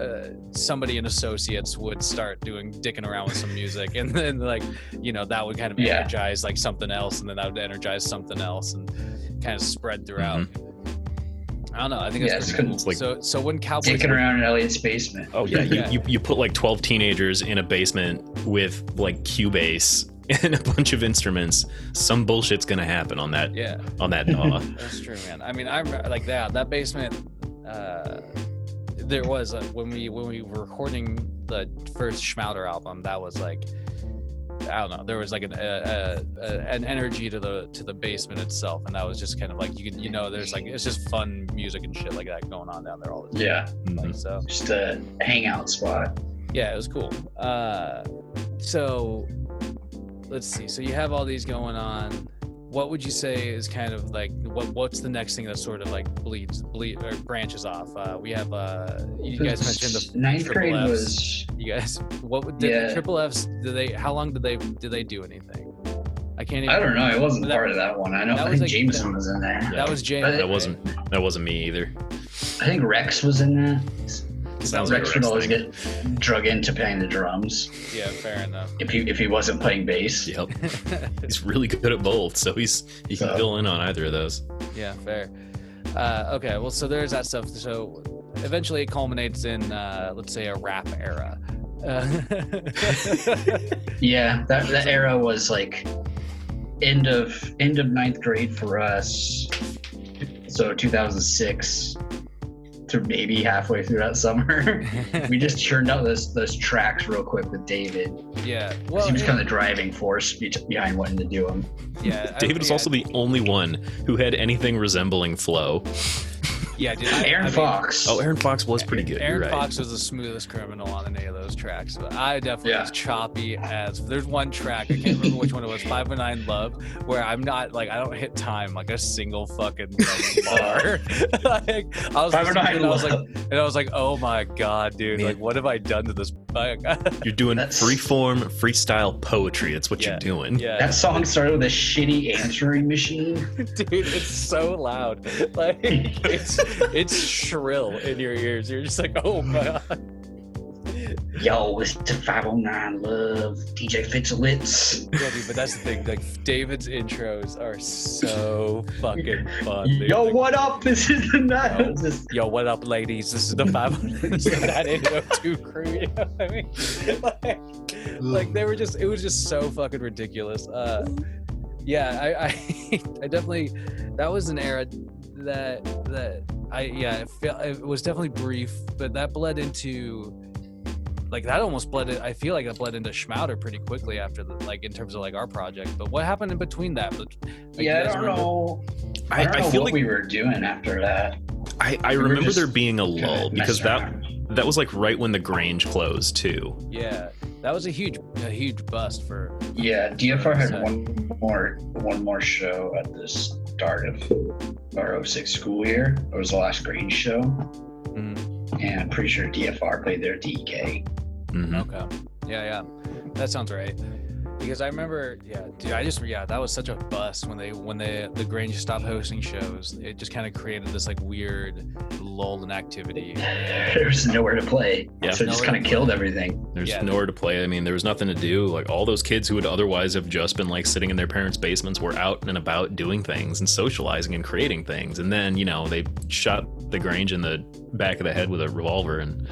uh, somebody in associates would start doing dicking around with some music, and then like you know that would kind of Yeah. energize like something else, and then that would energize something else, and kind of spread throughout. I don't know. I think Yeah, it's it's pretty cool. Like- so so when Cowboys Dicking around in Elliot's basement. Oh yeah, you, Yeah. you you put like twelve teenagers in a basement with like Cubase and a bunch of instruments. Some bullshit's gonna happen on that yeah. on that DAW. That's true, man. I mean, I remember like that that basement. Uh, there was when we when we were recording the first Schmouder album. That was like, I don't know. There was like an an energy to the to the basement itself, and that was just kind of like you could you know there's like it's just fun music and shit like that going on down there all the time. Yeah. Like, so Just a hangout spot. yeah, it was cool. Uh, so let's see. So you have all these going on. What would you say is kind of like what? What's the next thing that sort of like bleeds, bleed or branches off? Uh, we have. Uh, you guys mentioned the ninth triple grade Fs. was You guys, what would did Yeah. the triple Fs? Did they? How long did they? Did they do anything? I can't. Even, I don't know. It wasn't That- part of that one. I know. that I was think like- Jameson was in there. That was James. That wasn't that wasn't me either. I think Rex was in there. Sounds like Rex would always get drug into playing the drums Yeah, fair enough. if he if he wasn't playing bass. Yep, he's really good at both, so he's he can So- fill in on either of those. Yeah, fair. Uh, okay, well, so there's that stuff. So eventually it culminates in, uh, let's say, a rap era. Uh, Yeah, that that era was like end of end of ninth grade for us. So 2006 to maybe halfway through that summer. we just churned out those those tracks real quick with David. Yeah, well, he was and- kind of the driving force be- behind wanting to do them. yeah. I- David is yeah, also the only one who had anything resembling flow. yeah, dude, I- Aaron I mean, Fox. Oh, Aaron Fox was pretty good. Aaron right. Fox was the smoothest criminal on any of those tracks. But I definitely Yeah. was choppy as. There's one track I can't remember which one it was. Five and Nine Love, where I'm not like I don't hit time like a single fucking like, bar. like, I was Five and Nine and I was like, and I was like, oh my god, dude, Man. like what have I done to this? You're doing That's- freeform freestyle poetry. That's what Yeah. you're doing. yeah, That song started with a shitty answering machine. dude, it's so loud. Like it's it's shrill in your ears. You're just like, oh my god. Yo, it's the 509 Love, DJ Fitzlitz. Yeah, dude, but that's the thing. Like David's intros are so fucking fun. dude. Yo, Like, what up? This is the Yo. night. This- Yo, what up, ladies? This is the five. this is that intro too crew. You know what I mean? Like, like they were just. It was just so fucking ridiculous. Uh, yeah, I, I, I definitely. That was an era that that I yeah. It, felt, it was definitely brief, but that bled into. Like that almost bled. It, I feel like it bled into Schmouder pretty quickly after the like in terms of like our project. But what happened in between that? Like, yeah, I don't remember? know. I, I, don't I know feel what like we were doing after that. I, I we remember there being a lull because messing that around. that was like right when the Grange closed too. Yeah, that was a huge, a huge bust for. Yeah, DFR had So- one more one more show at the start of our 06 school year. It was the last Grange show, Mm, and I'm pretty sure DFR played their DK. Mhm. okay. Yeah, yeah, that sounds right. Because I remember, yeah, dude, I just, yeah, that was such a bust when they, when they, the Grange stopped hosting shows. It just kind of created this like weird lull in activity. There was nowhere to play, Yeah. so it just kind of killed everything. There's Yeah. nowhere to play. I mean, there was nothing to do. Like all those kids who would otherwise have just been like sitting in their parents' basements were out and about doing things and socializing and creating things. And then, you know, they shot the Grange in the back of the head with a revolver and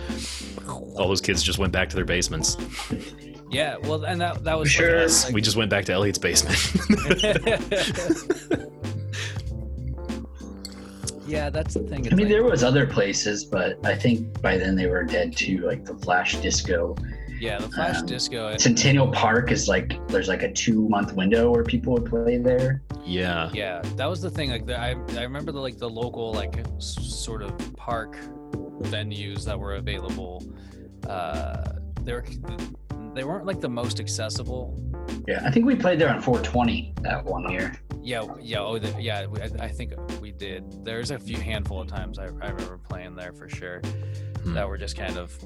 all those kids just went back to their basements. Yeah, well, and that that was like Sure. us, like- we just went back to Elliot's basement. yeah, that's the thing. I mean, it's there was other places, but I think by then they were dead too, like the Flash Disco. yeah, the Flash um, Disco. Centennial Park is like there's like a two month window where people would play there. Yeah. Yeah, that was the thing. Like, the, I I remember the like the local like s- sort of park venues that were available. Uh, they were they weren't like the most accessible. Yeah, I think we played there on 420 that one year. Yeah, yeah, oh, the, yeah. we- I, I think we did. There's a few handful of times I, I remember playing there for sure. Hmm. That were just kind of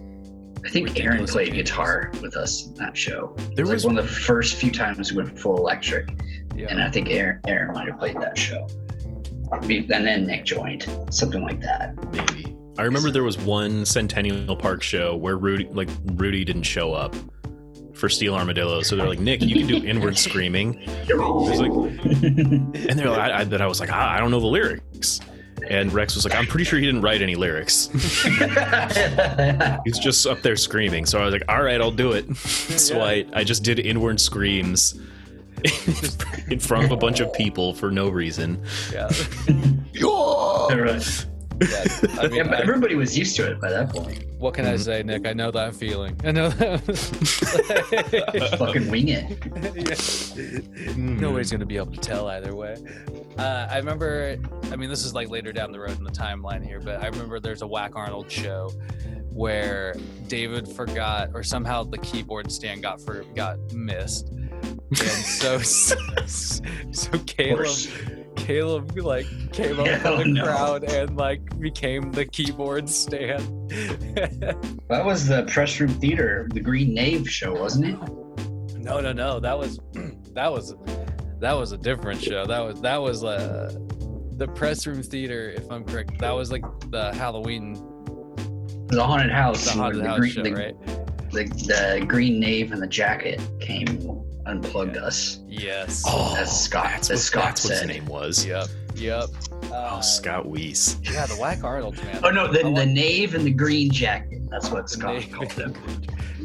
I think Aaron played changes. guitar with us in that show. It There was, was like one of the first few times we went full electric, and. I think Aaron, Aaron might have played that show. And then Nick joined, something like that. maybe. I remember there was one Centennial Park show where Rudy, like Rudy, didn't show up for Steel Armadillo. So they're like, Nick, you can do inward screaming. Like, and they're like, I, I, I was like, I, I don't know the lyrics. And Rex was like, I'm pretty sure he didn't write any lyrics. He's just up there screaming. So I was like, all right, I'll do it. so I, I just did inward screams in front of a bunch of people for no reason. yeah. Right. Yeah. I Yeah, but I- everybody was used to it by that point. what can I Mhm. say, Nick? I know that feeling. I know that. Just fucking wing it. Hmm. Nobody's gonna be able to tell either way. Uh, I remember. I mean, this is like later down the road in the timeline here, but I remember there's a Whack Arnold show where David forgot, or somehow the keyboard stand got for got missed, and so so, Of Caleb course. Caleb like came up Yeah, from the no. crowd and like became the keyboard stand. That was the press room theater, the Green Knave show, wasn't it? No, no, no. That was that was that was a different show. That was that was uh the press room theater, if I'm correct. That was like the Halloween The haunted house. the haunted the, house green, show, the, right? the, the Green Knave and the jacket came unplugged us. Yes. Oh, As Scott- that's as what, Scott that's what his name was. Yep. Yep. Oh, Uh, Scott Weiss. Yeah, the Whack Arnold man. Oh no, the, the want- knave and the green jacket. That's what Scott Knave. called them.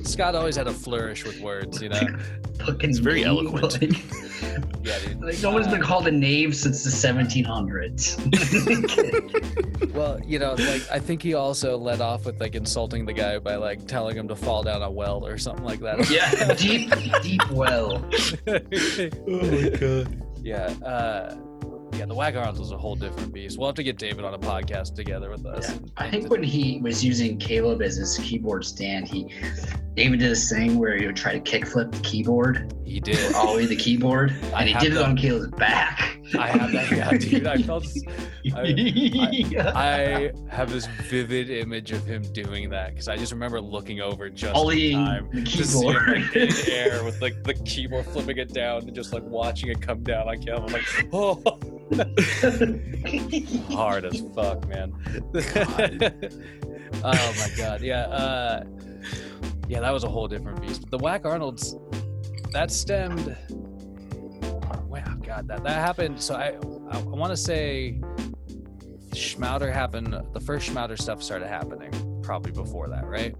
Scott always had a flourish with words, you know. Fucking It's very knave, eloquent. Like, Yeah, dude. like no one's been Uh, called a knave since the 1700s. Well, you know, like I think he also led off with like insulting the guy by like telling him to fall down a well or something like that. yeah, deep, deep well. Oh my god. Yeah, uh, yeah. The Arnold was a whole different beast. We'll have to get David on a podcast together with us. Yeah. I think when he was using Caleb as his keyboard stand, he David did this thing where he would try to kickflip the keyboard, he did. ollie the keyboard, I and he did it on Caleb's back. I have that, yeah, dude. I felt. I, I have this vivid image of him doing that because I just remember looking over just in Ollieing time the see him in air with like the keyboard flipping it down and just like watching it come down on Caleb. I'm like, oh, hard as fuck, man. oh my god, yeah, uh, yeah, that was a whole different beast. The Whack Arnold's that stemmed. Wow, God, that that happened. So I I, I want to say Schmouder happened. The first Schmouder stuff started happening probably before that, right?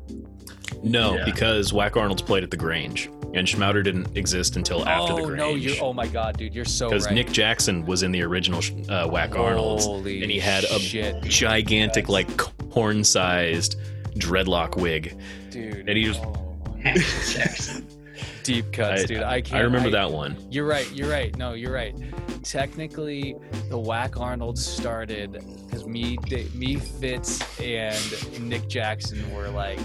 No, Yeah. because Whack Arnold's played at the Grange, and Schmouder didn't exist until after oh the Grange. no, you're oh my God, dude, you're so because right. Nick Jackson was in the original uh, Whack Arnold's, Holy and he had a shit, gigantic, Yes. like horn-sized dreadlock wig. dude, and he just- oh, Jackson. deep cuts, I- dude. I can't. I remember I- that one. You're right. You're right. No, you're right. Technically, the Whack Arnold started because me, me, Fitz, and Nick Jackson were like,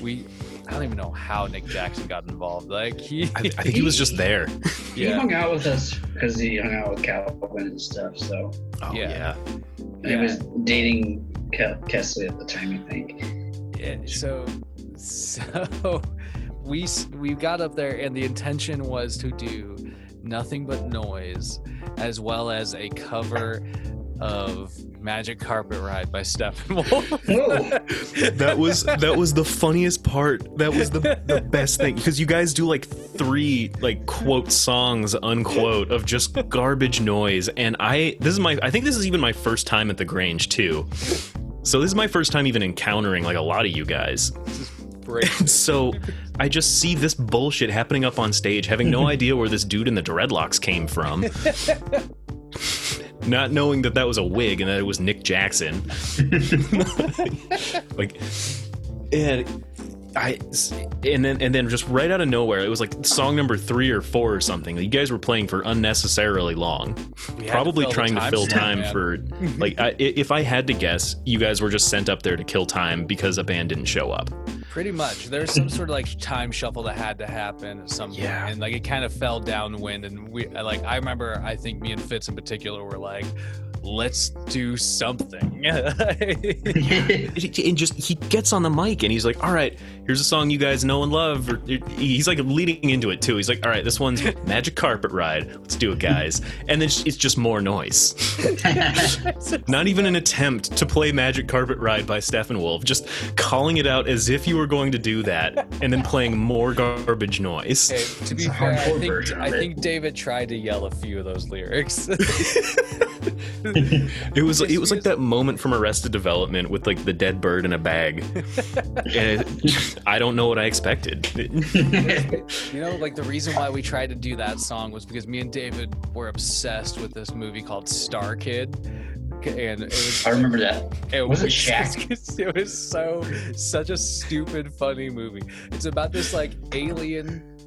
we. I don't even know how Nick Jackson got involved. Like he, I, I think he was just there. He yeah, hung out with us because he hung out with Calvin and stuff. So Oh Yeah. yeah. and he was dating Ke- Kesley at the time, I think. Yeah, so so we we got up there and the intention was to do nothing but noise as well as a cover of magic carpet ride by steppenwolf Whoa. Oh, that was that was the funniest part. That was the the best thing because you guys do like three like quote songs unquote of just garbage noise, and I this is my I think this is even my first time at the Grange too. So this is my first time even encountering like a lot of you guys. And so I just see this bullshit happening up on stage, having no idea where this dude in the dreadlocks came from. Not knowing that that was a wig and that it was Nick Jackson. like, and I and then and then just right out of nowhere, it was like song number three or four or something. You guys were playing for unnecessarily long, probably the trying to fill time man. for like. I, i- if I had to guess, you guys were just sent up there to kill time because a band didn't show up. Pretty much. There's some sort of like time shuffle that had to happen at some point, Yeah. and like it kind of fell downwind. And we like I remember, I think me and Fitz in particular were like, "Let's do something." and just he gets on the mic and he's like all right here's a song you guys know and love. Or he's like leading into it too. He's like all right this one's magic carpet ride. Let's do it guys. And then it's just more noise. Not even an attempt to play magic carpet ride by steppenwolf just calling it out as if you were going to do that and then playing more garbage noise. Okay, to be It's fair, I think of I think David tried to yell a few of those lyrics. it was it was like that moment from arrested development with like the dead bird in a bag and it, i don't know what i expected you know, like the reason why we tried to do that song was because me and David were obsessed with this movie called Star Kid. And it was I remember that. It Was it Shaq? It was so such a stupid, funny movie. It's about this like alien,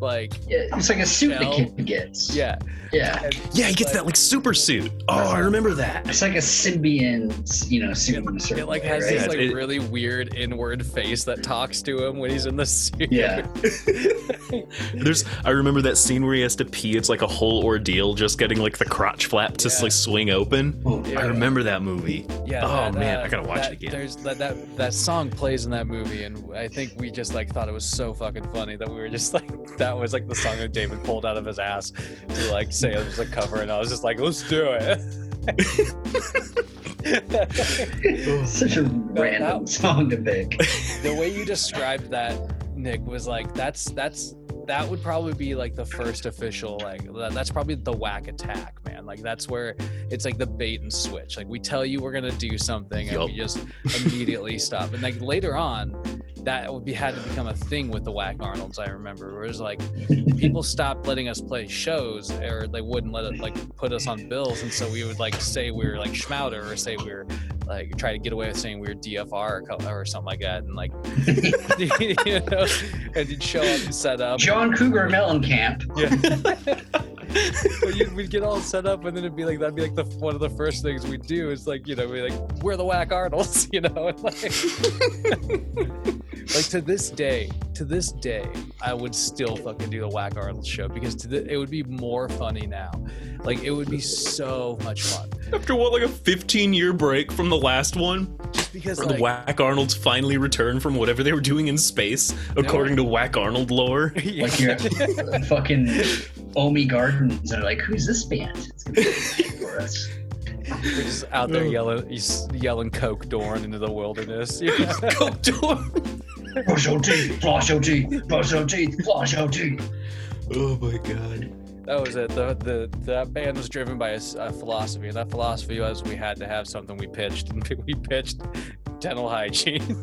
like Yeah, it's like a suit Shell. the kid gets. yeah, Yeah. and yeah he gets that like super suit oh i remember that It's like a symbiont, you know, suit in a certain It like way, has right? this Yeah, like it- really weird inward face that talks to him when he's in the suit. Yeah. There's, I remember that scene where he has to pee. It's like a whole ordeal, just getting like the crotch flap to Yeah. like swing open. Oh, Yeah. I remember that movie. Yeah. Oh, that, man, uh, I gotta watch that- it again. There's that, that that song plays in that movie, and I think we just like thought it was so fucking funny that we were just like that was like the song that David pulled out of his ass to like say it was a cover, and I was just like, let's do it. Such a random that- song to pick. the way you described that, Nick, was like that's that's that would probably be like the first official like that's probably the whack attack, man. Like that's where it's like the bait and switch. Like we tell you we're gonna do something and we just immediately stop. And like later on, that would be had to become a thing with the Whack Arnolds. I remember where it was like people stopped letting us play shows or they wouldn't let it like put us on bills, and so we would like say we were like Schmouder or say we were like try to get away with saying we were DFR or, or something like that, and like you know, and you'd show up and set up. John Cougar Mellencamp. But you'd, we'd get all set up, and then it'd be like that'd be like the one of the first things we'd do is like you know be like we're the Whack Arnolds, you know, and like like to this day, to this day, I would still fucking do the Whack Arnold show because to the, it would be more funny now. Like it would be so much fun After what, like a 15 year break from the last one, just because like the Whack Arnolds finally returned from whatever they were doing in space, according to Whack Arnold lore. yeah. Like you're at fucking Ohme Gardens and they're like, who's this band? It's gonna be for us. We're just out there yelling, yelling Coke Dorn into the wilderness. You know? Go do it. Brush your teeth, floss your teeth, brush your teeth, floss your teeth. Oh my god. That was it. The, the that band was driven by a philosophy, and that philosophy was we had to have something we pitched, and we pitched dental hygiene.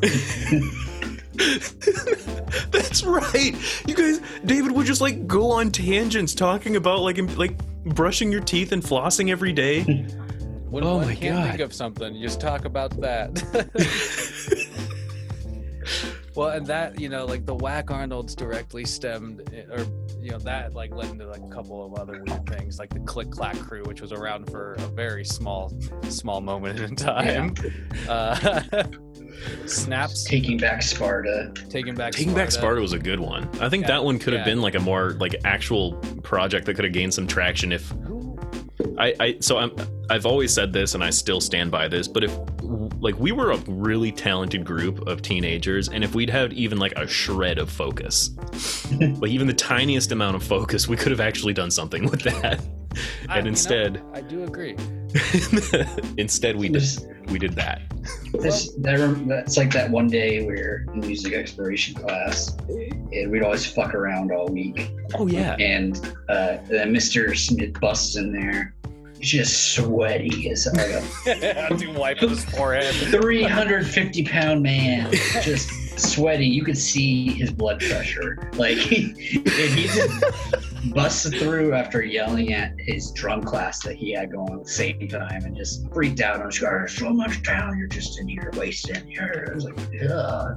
That's right. You guys, David would just like go on tangents talking about like like brushing your teeth and flossing every day. When Oh one my can't think God. of something, just talk about that. well, and that you know, like the Whack Arnold's directly stemmed, eh, or you know, that like led into like a couple of other weird things, like the Click Clack Crew, which was around for a very small, small moment in time. Uh, snaps, Taking back Sparta. taking back, Taking Back Sparta was a good one. I think Yeah, that one could have yeah. been like a more like actual project that could have gained some traction if I, I so I'm I've always said this and I still stand by this, but if like we were a really talented group of teenagers and if we'd had even like a shred of focus, like even the tiniest amount of focus, we could have actually done something with that. I- you And know, instead I do agree. instead we did we did that. this, that, rem- that's like that one day we were in music exploration class, and we'd always fuck around all week. Oh yeah. And uh, then Mr. Smith busts in there, just sweaty as a to wipe his forehead. 350 pound man, just sweaty. You could see his blood pressure. Like he, he did, busted through after yelling at his drum class that he had going at the same time and just freaked out on Scar. So much talent, you're just in here wasting your. I was like, yeah.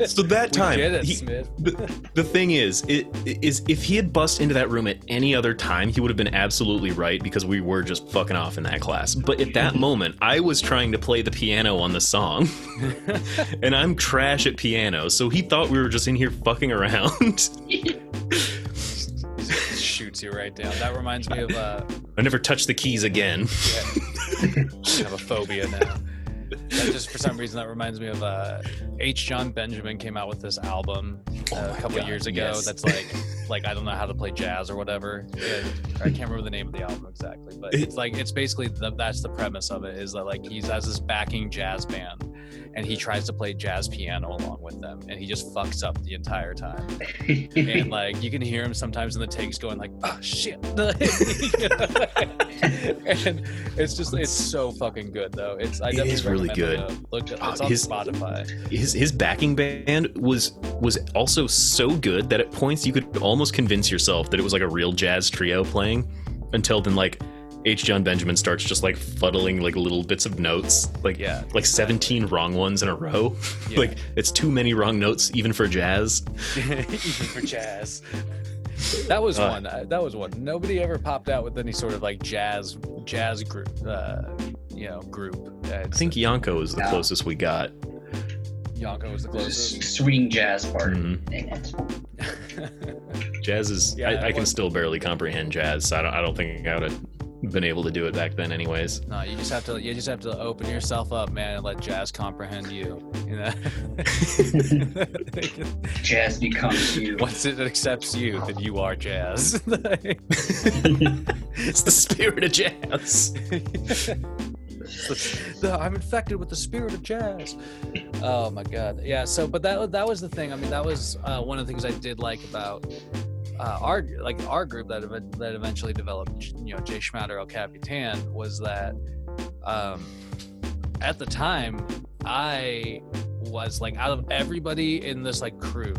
So that We time, it, he- Smith. the, the thing is, it is if he had bust into that room at any other time, he would have been absolutely right because we were just fucking off in that class. But at that moment, I was trying to play the piano on the song, and I'm trash at piano, so he thought we were just in here fucking around. Shoots you right down. That reminds me of uh, I never touch the keys again. I have a phobia now. That just for some reason that reminds me of uh, H. Jon Benjamin came out with this album uh, Oh a couple God, years ago. yes. That's like like I don't know how to play jazz or whatever. I can't remember the name of the album exactly, but it's like it's basically the, that's the premise of it is that like he's has this backing jazz band and he tries to play jazz piano along with them and he just fucks up the entire time. and like you can hear him sometimes in the takes going like oh shit and it's just it's so fucking good though it's i It definitely really good. uh, look it's on his- spotify his his backing band was was also so good that at points you could almost convince yourself that it was like a real jazz trio playing until then like H. Jon Benjamin starts just like fuddling like little bits of notes, like Yeah, like seventeen wrong ones in a row. Yeah. like it's too many wrong notes even for jazz. even for jazz that was Uh, one uh, that was one nobody ever popped out with any sort of like jazz jazz group uh you know group I think Yonko is the Yeah. closest we got. Yonko is the closest swing jazz part Mhm. in it. Jazz is Yeah, I, I can one- still barely comprehend jazz. So I don't I don't think I would have been able to do it back then, anyways. no you just have to you just have to open yourself up man and let jazz comprehend you you know Jazz becomes you. Once it accepts you, then you are jazz. it's the spirit of jazz. The- I'm infected with the spirit of jazz. Oh my god, yeah. So, but that that was the thing. I mean, that was uh, one of the things I did like about uh, our like our group that ev- that eventually developed. You know, Jay Schmatter El Capitan was that um, at the time I was like out of everybody in this like crew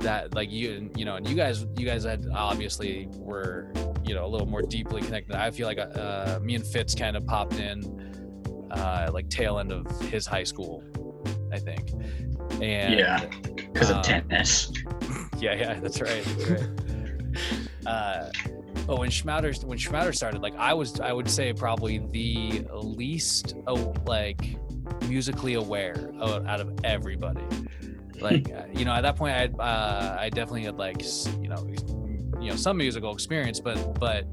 that like you you know and you guys you guys had obviously were you know a little more deeply connected i feel like uh me and fitz kind of popped in uh like tail end of his high school i think and Yeah, because of um, tennis. yeah, yeah, that's right. That's right. uh, but when Schmatter when started, like I was, I would say probably the least oh, like musically aware of, out of everybody. Like uh, you know, at that point, I uh, I definitely had like you know you know some musical experience, but but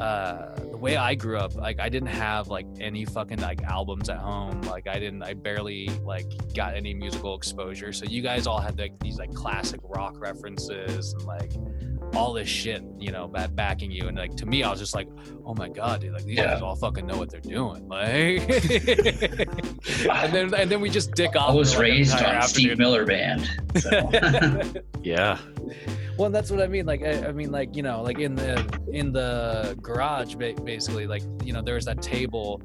uh the way i grew up like i didn't have like any fucking like albums at home. Like i didn't i barely like got any musical exposure. So you guys all had like these like classic rock references and like all this shit you know back backing you and like to me i was just like oh my god dude like these Yeah. guys all fucking know what they're doing like and then and then we just dick off I was for, like, an raised entire on Steve. Miller Band. So. Yeah. well that's what i mean like I, I mean like you know like in the in the garage basically like you know there was that table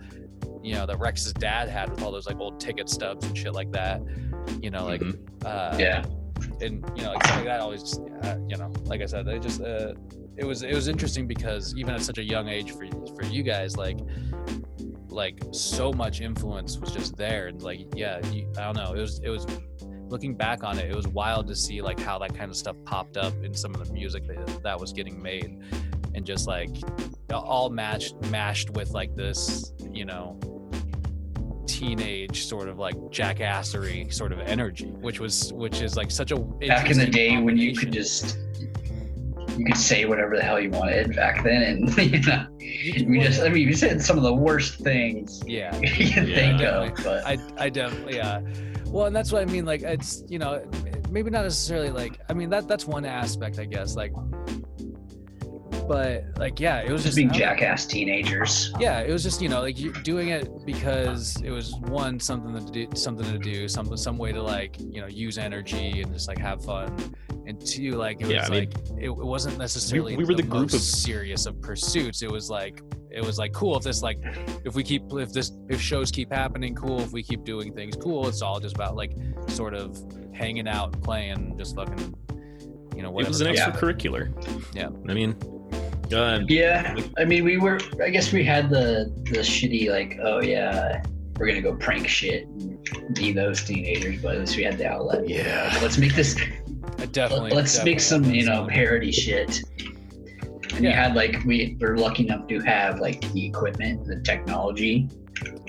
you know that rex's dad had with all those like old ticket stubs and shit like that you know like Mhm. uh yeah, and you know like, like that always uh, you know like i said it just uh it was it was interesting because even at such a young age for for you guys like like so much influence was just there. And like yeah you, i don't know it was it was looking back on it it was wild to see like how that kind of stuff popped up in some of the music that, that was getting made. And just like all matched mashed with like this you know teenage sort of like jackassery sort of energy which was which is like such a back in the day when you could just you could say whatever the hell you wanted back then, and you know, we just I mean, you said some of the worst things yeah you can Yeah. think of, but I I definitely yeah. Well, and that's what I mean. Like it's you know maybe not necessarily like I mean that that's one aspect I guess like, but like yeah, it was just just being jackass teenagers. Yeah, it was just you know like you doing it because it was one something to do something to do some some way to like you know use energy and just like have fun. And two, like it was Yeah, I mean, like it, it wasn't necessarily we were the group most of- serious of pursuits. It was like it was like cool if this like if we keep if this if shows keep happening cool if we keep doing things cool it's all just about like sort of hanging out playing just fucking you know It was an comes- Yeah. extracurricular. Yeah. I mean, uh, Yeah, I mean, we were. I guess we had the the shitty like, oh yeah, we're gonna go prank shit and be those teenagers, but at least we had the outlet. Yeah. Let's make this. I definitely. let's definitely make some, you know, sound. parody shit. And we had like we were lucky enough to have like the equipment, the technology,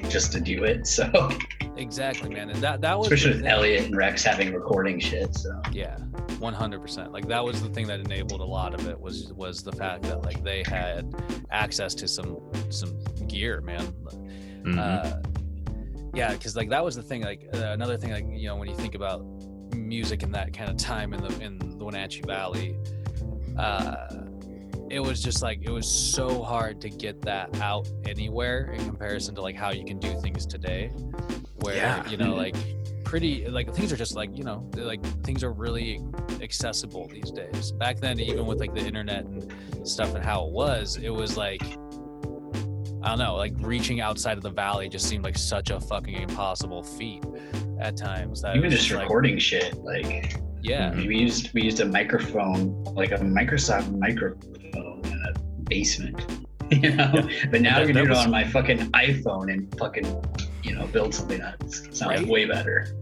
just to do it. So Exactly, man, and that that was especially with. Elliot and Rex having recording shit. So Yeah, one hundred percent. Like that was the thing that enabled a lot of it was was the fact that like they had access to some some gear, man. mhm. Uh, yeah, because like that was the thing. Like uh, another thing, like you know, when you think about music in that kind of time in the in the Wenatchee Valley, uh, it was just like it was so hard to get that out anywhere in comparison to like how you can do things today, where Yeah. you know like pretty like things are just like you know like things are really accessible these days. Back then, even with like the internet and stuff and how it was, it was like I don't know, like reaching outside of the valley just seemed like such a fucking impossible feat at times. That even just like, recording shit, like yeah, we used we used a microphone, like a Microsoft microphone in a basement. You know, but now That- I can that do it on my fucking iPhone and fucking, you know, build something that sounds Right? way better.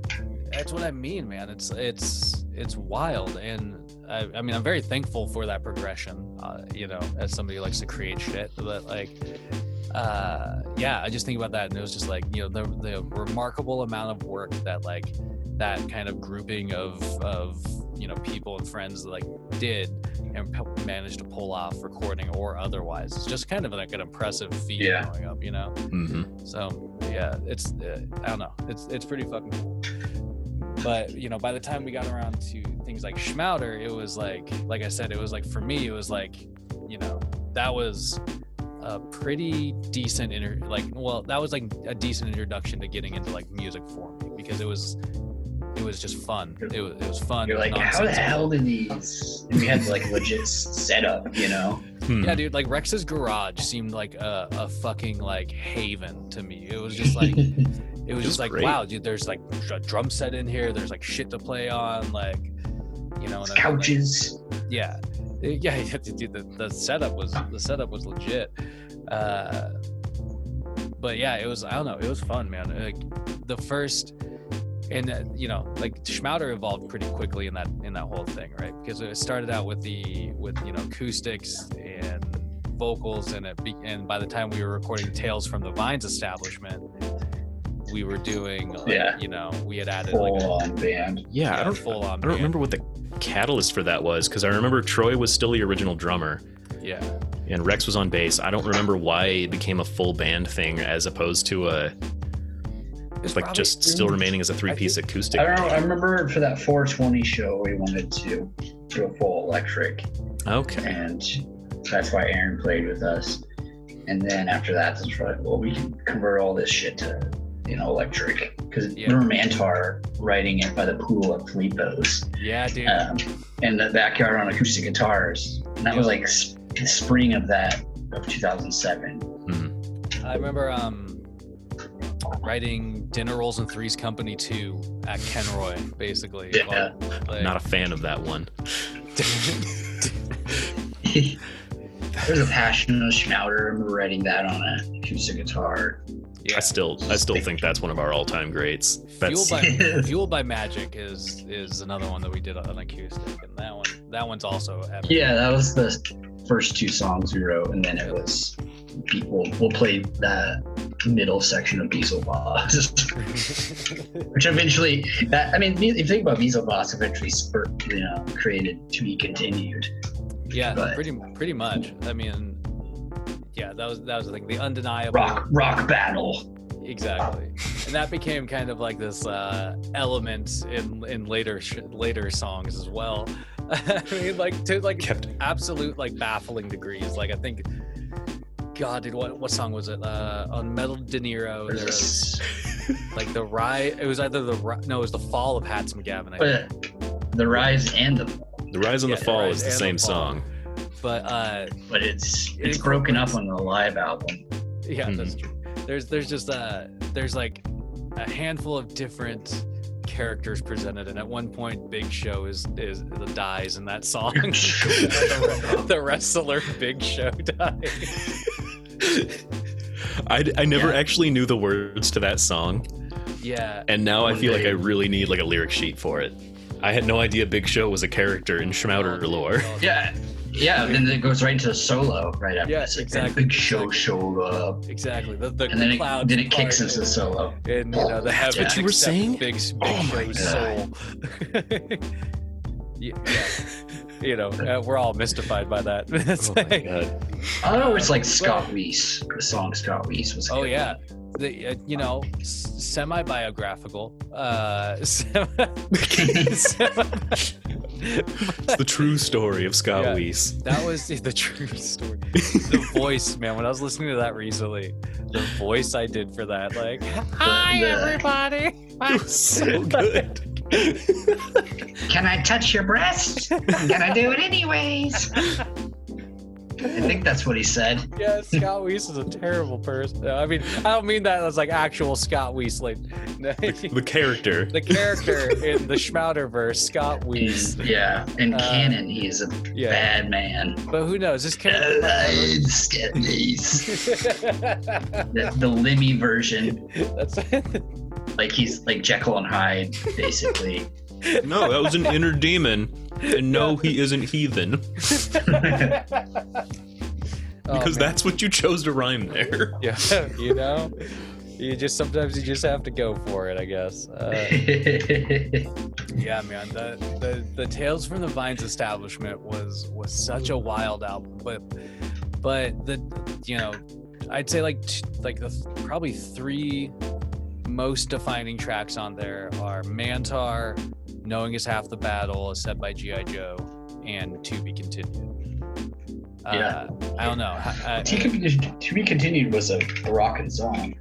that's what I mean, man. It's it's it's wild, and I, I mean, I'm very thankful for that progression. Uh, you know, as somebody who likes to create shit, but like, uh, yeah, I just think about that, and it was just like, you know, the the remarkable amount of work that like that kind of grouping of of you know people and friends like did and p- managed to pull off recording or otherwise. It's just kind of like an impressive feat Yeah. growing up, you know. Mhm. So yeah, it's uh, I don't know, it's it's pretty fucking cool. But you know, by the time we got around to things like Schmouder, it was like, like I said, it was like for me, it was like, you know, that was a pretty decent inter like well, that was like a decent introduction to getting into like music for me because it was it was just fun. It was it was fun. You're like, how the hell did these? And we had like legit setup, you know. Hmm. Yeah, dude, like Rex's garage seemed like a, a fucking like haven to me. It was just like it was was just like great. wow dude there's like a drum set in here there's like shit to play on like you know and I'm like- couches. yeah yeah yeah dude the, the setup was the setup was legit uh but yeah it was i don't know it was fun man like the first and uh, you know like schmouder evolved pretty quickly in that in that whole thing right because it started out with the with you know acoustics and vocals and it be, and by the time we were recording tales from the vines establishment we were doing like, Yeah. you know we had added like Full a on band. Yeah, I don't, full on I don't remember what the catalyst for that was because I remember Troy was still the original drummer yeah and Rex was on bass. I don't remember why it became a full band thing as opposed to a It's like just still remaining as a three piece acoustic. I don't know. I remember for that 420 show, we wanted to do a full electric, Okay. and that's why Aaron played with us. And then after that, it's like, well, we can convert all this shit to, you know, electric. Because Yeah. remember Mantar writing it by the pool at Filippo's yeah dude um, in the backyard on acoustic guitars. And that was like s- the spring of that, of 2007. Mhm. I remember um writing Dinner Rolls and Threes Company 2 at Kenroy, basically. Yeah. Like- Not a fan of that one. There's a passion of Schmouder. I remember writing that on a acoustic guitar. yeah. I still I still think that's one of our all time greats. Fueled That's by Fueled by Magic is is another one that we did on acoustic, and that one that one's also epic. Yeah, that was the first two songs we wrote, and then it was people. We'll play that middle section of Diesel Boss, which eventually. That I mean, if you think about Diesel Boss, eventually spurt, you know, created to be continued. yeah, But- pretty pretty much. I mean, yeah, that was that was the thing. The undeniable Rock, rock battle. exactly and that became kind of like this uh element in in later sh- later songs as well i mean like to like kept absolute like baffling degrees like i think god dude what what song was it uh on metal de niro there was like the rise it was either the ri- no it was the fall of hats mcgavin I think. the rise and the fall, The Rise and Yeah, the The Fall Rise is the and the same song. but uh but it's It it's broken up on the live album. yeah Mhm. that's true there's there's just uh there's like a handful of different characters presented, and at one point, Big Show is is dies in that song. Big Show. the, the wrestler Big Show dies. I, I never Yeah. actually knew the words to that song, Yeah, and now I One feel like. I really need like a lyric sheet for it. I had no idea Big Show was a character in Schmouder lore. Yeah, yeah. Then it goes right into the solo right after. Yeah, exactly, Big show exactly. showed up, exactly. The, the and then it, clouds then it kicks into the solo. and you know the That's heavens what you were saying? Big, big Oh my Show's soul. yeah, yeah. You know, uh, we're all mystified by that. It's Oh like- god! Oh, it's like Scott Weiss. The song Scott Weiss was. Oh yeah, the uh, you know semi biographical. Uh, semi- It's the true story of Scott Yeah. Weiss. that was the true story. The voice, man. When I was listening to that recently, the voice I did for that, like, hi the- everybody. It was so good. Can I touch your breast? Can I'm gonna do it anyways. I think that's what he said. Yeah, Scott Weiss is a terrible person. I mean, I don't mean that as like actual Scott Weiss, like the character. the character in the Schmouderverse, Scott Weiss. Yeah, in Uh, canon, he's a Yeah, bad man. but who knows? This character. Uh, Scott Weiss. the, the Lemmy version, That's like he's like Jekyll and Hyde, basically. No, that was an inner demon. And no, he isn't heathen. Oh, Because man. that's what you chose to rhyme there. yeah, you know, you just sometimes you just have to go for it, I guess. Uh, yeah, man, the, the the Tales from the Vines establishment was was such a wild album, but but the you know, I'd say like t- like the th- probably three most defining tracks on there are Mantar, Knowing is Half the Battle, as said by GI Joe, and To Be Continued. Yeah. Uh, I don't know. I- I- to, be, to be continued was a rockin' song.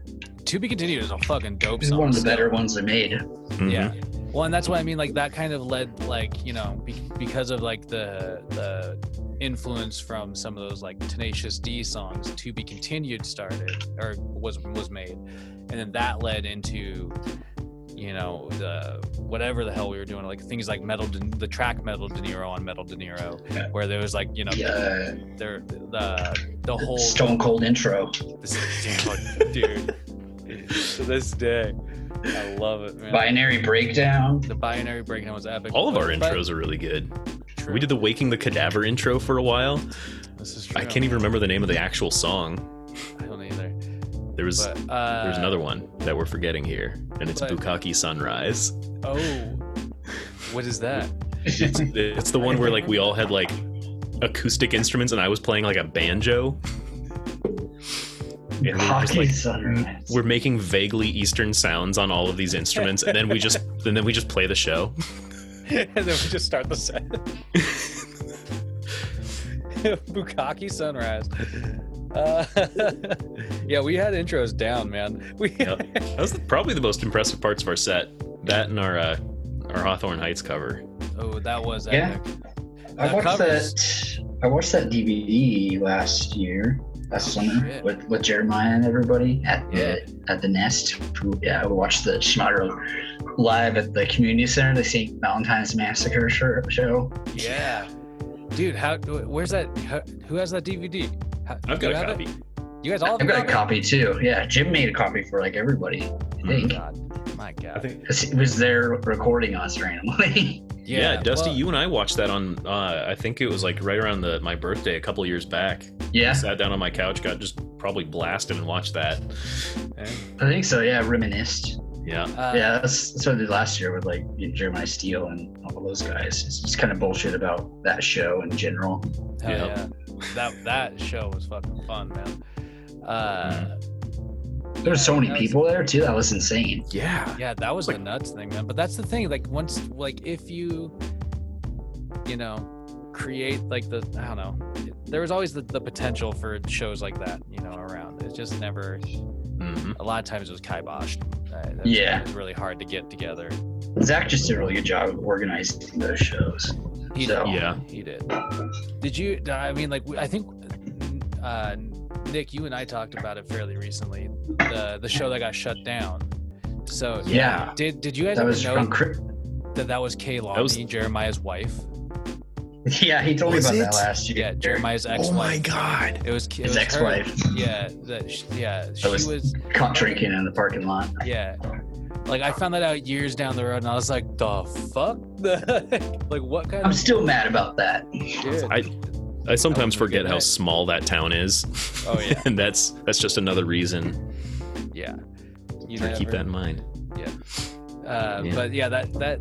to be continued is a fucking dope This is song. one of the still. better ones they made. Mhm. Yeah. Well, and that's what I mean. Like that kind of led, like you know, be- because of like the the influence from some of those like Tenacious D songs. To be continued started or was was made, and then that led into you know the whatever the hell we were doing like things like metal De, the track metal de niro on metal de niro Yeah. where there was like you know Yeah, there the the whole Stone Cold intro. this, damn, dude to this day i love it man Binary breakdown. the binary breakdown was epic. All of our But- but- intros are really good. True. We did the Waking the Cadaver intro for a while. This is true. I can't even remember the name of the actual song. I don't either. There was But uh, there's another one that we're forgetting here, and it's but- Bukaki Sunrise. Oh, what is that? It's the one where like we all had like acoustic instruments, and I was playing like a banjo. And we were just, Hockey like, sunrise. we're making vaguely Eastern sounds on all of these instruments, and then we just and then we just play the show. and then we just start the set. Bukaki Sunrise. Uh, yeah, we had intros down, man. We Yep. That was probably the most impressive parts of our set. That and our uh, our Hawthorne Heights cover. oh, that was Yeah. epic. I watched covers- that. I watched that DVD last year, last Oh, summer, shit. with, with Jeremiah and everybody at Yeah. the at the Nest. Who- Yeah, we watched the Schmouder live at the community center, the St. Valentine's Massacre show- show. Yeah, dude. How? Where's that? How, who has that DVD? How, I've got a have it? copy. You guys all have I've got a copy? copy too. Yeah, Jim made a copy for like everybody. I Oh, think God, my God. I think. 'Cause he was there recording us randomly. Yeah, Dusty, well, you and I watched that on. Uh, I think it was like right around the my birthday a couple years back. yeah, Sat down on my couch, got just probably blasted and watched that. eh, I think so. Yeah, reminisced. Yeah. uh, yeah, that's, that's what I did last year with like Jeremiah Steele and all those guys. It's just kind of bullshit about that show in general. Hell Yeah. yeah. That that show was fucking fun, man. Uh, There were so many was- people there too. That was insane. Yeah. Yeah, that was Like- the nuts thing, man. But that's the thing. Like once, like if you, you know, create like the I don't know, there was always the, the potential for shows like that, you know, around. It just never. hmm A lot of times it was kiboshed. Uh, that's- Yeah. it really hard to get together. Zach just did a really good job of organizing those shows. He So- did. Yeah. He did. Did you? I mean, like I think, uh, Nick, you and I talked about it fairly recently. The the show that got shut down. So Yeah. did did you guys That ever was know from that that was Kay That was- Jeremiah's wife? Yeah, he told me about it? that last year. Yeah, Jeremiah's Oh ex-wife. my god. It was it His was her- ex-wife. Yeah, that sh- yeah, she was- was Caught drinking in the parking lot. yeah. Like I found that out years down the road, and I was like, "The fuck? like what kind I'm of still mad about that. shit?" I I sometimes forget how night. small that town is. Oh, yeah. and that's that's just another reason yeah, you to keep that in mind. Uh, Yeah. But yeah, that that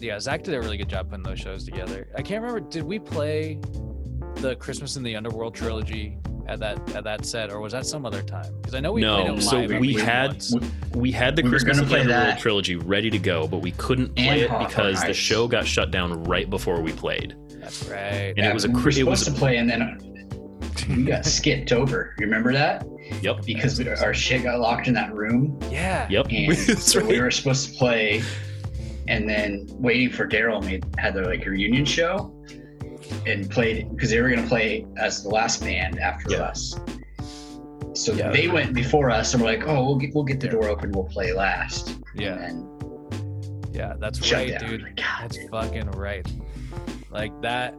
yeah, Zach did a really good job putting those shows together. I can't remember. Did we play the Christmas in the Underworld trilogy at that at that set, or was that some other time? Because I know we played No, it so live at we had once. we had the We Christmas in the Underworld that. trilogy ready to go, but we couldn't play And it because the show got shut down right before we played. That's right. And it was a Christmas. we were cr- it supposed was to play, and then we got skipped over. You remember that? yep Because we, our shit got locked in that room, Yeah. yep and that's so we were supposed to play, and then waiting for Daryl made had their like reunion show, and played because they were gonna play as the last band after Yeah. us. So Yeah. they went before us, and we're like, "Oh, we'll get we'll get the door open. We'll play last." Yeah. And Yeah. That's right, down. dude. God, That's dude. fucking right. Like that